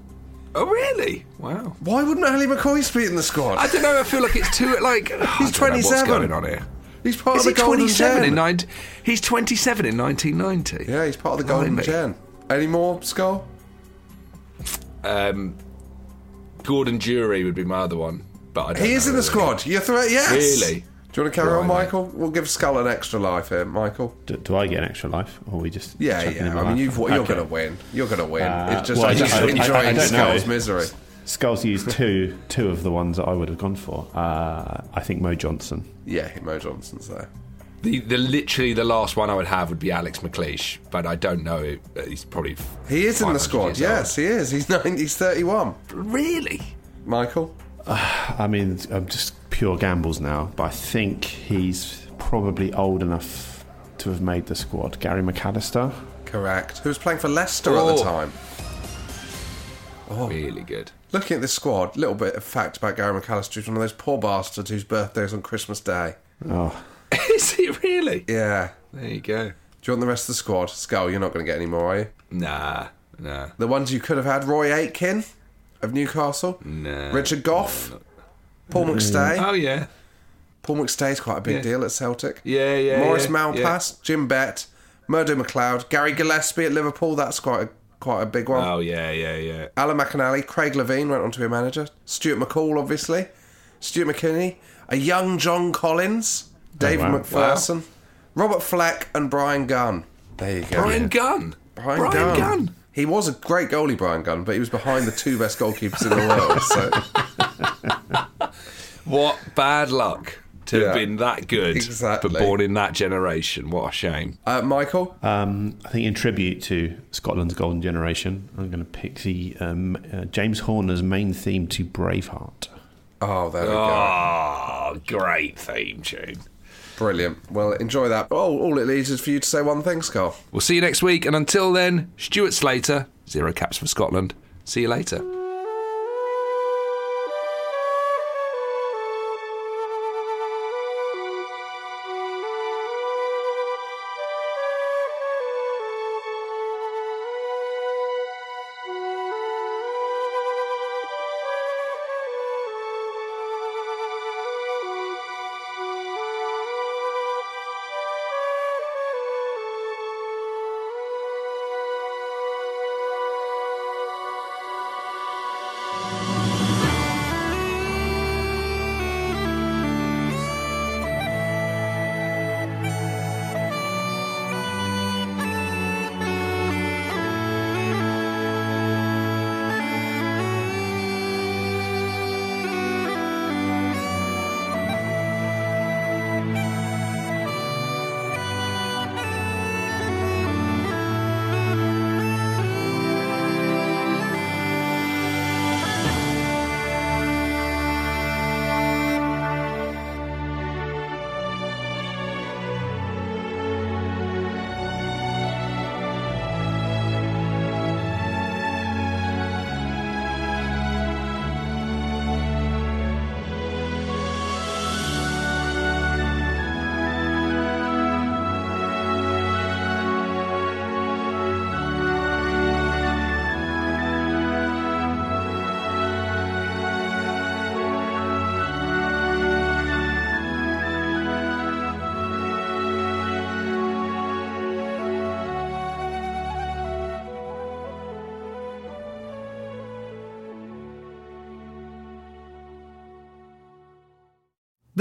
Oh, really? Wow. Why wouldn't Ali McCoy be in the squad? I don't know. I feel like it's too like. He's *laughs* I don't know What's 27. going on here? He's part Is of the he Golden 27 Gen. in 19 He's 27 in 1990. Yeah, he's part of the Golden Blimey. Gen. Any more, Scull? Um, Gordon Durie would be my other one, but I don't He is know in the really. squad. You're thre- yes. Really? Do you want to carry on, Blimey. Michael? We'll give Scull an extra life here, Michael. Do, do I get an extra life, or are we just Yeah, chucking him yeah. a I mean, life? you've, you're Okay. going to win. You're going to win. Uh, it's just well, I I'm don't- used to I- I- I enjoying know. Scull's misery. Scull's used two two of the ones that I would have gone for. Uh, I think Mo Johnston. Yeah, Mo Johnston's there. The, the literally the last one I would have would be Alex McLeish, but I don't know. uh, He's probably He is in the squad. years Yes, he is. He's *laughs* 90, he's 31. Really? Michael? *sighs* I mean, I'm just pure gambles now, but I think he's probably old enough to have made the squad. Gary McAllister. Correct. Who was playing for Leicester at Oh. the time. old. Really good. Looking at this squad, little bit of fact about Gary McAllister. He's one of those poor bastards whose birthday is on Christmas Day. Oh, *laughs* is he really? Yeah. There you go. Do you want the rest of the squad? Scull, you're not going to get any more, are you? Nah, nah, The ones you could have had Roy Aitken of Newcastle, nah. Richard Gough, Paul mm. McStay. Oh yeah, Paul McStay's quite a big Yeah. deal at Celtic. yeah, yeah. Maurice yeah, Malpas, Jim Bett, Murdo McLeod, Gary Gillespie at Liverpool. That's quite a quite a big Yeah. one. Oh yeah, yeah, yeah. Alan McInally, Craig Levein went on to be a manager. Stuart McCall, obviously. Stuart McKimmie, a young John Collins, oh, David wow. McPherson, Robert Fleck, and Brian Gunn. There you go. Brian Gunn. Brian, Brian Gunn. Gunn. He was a great goalie, Brian Gunn, but he was behind the two best goalkeepers in the world. *laughs* So What bad luck to Yeah. have been that good, Exactly. but born in that generation. What a shame. uh, Michael, um, I think in tribute to Scotland's golden generation, I'm going to pick the um, uh, James Horner's main theme to Braveheart. oh there we go. Oh, great theme tune. Brilliant. Well, enjoy that. Oh, all it leaves is for you to say one thing, Scott. We'll see you next week, and until then, Stuart Slater, zero caps for Scotland. See you later.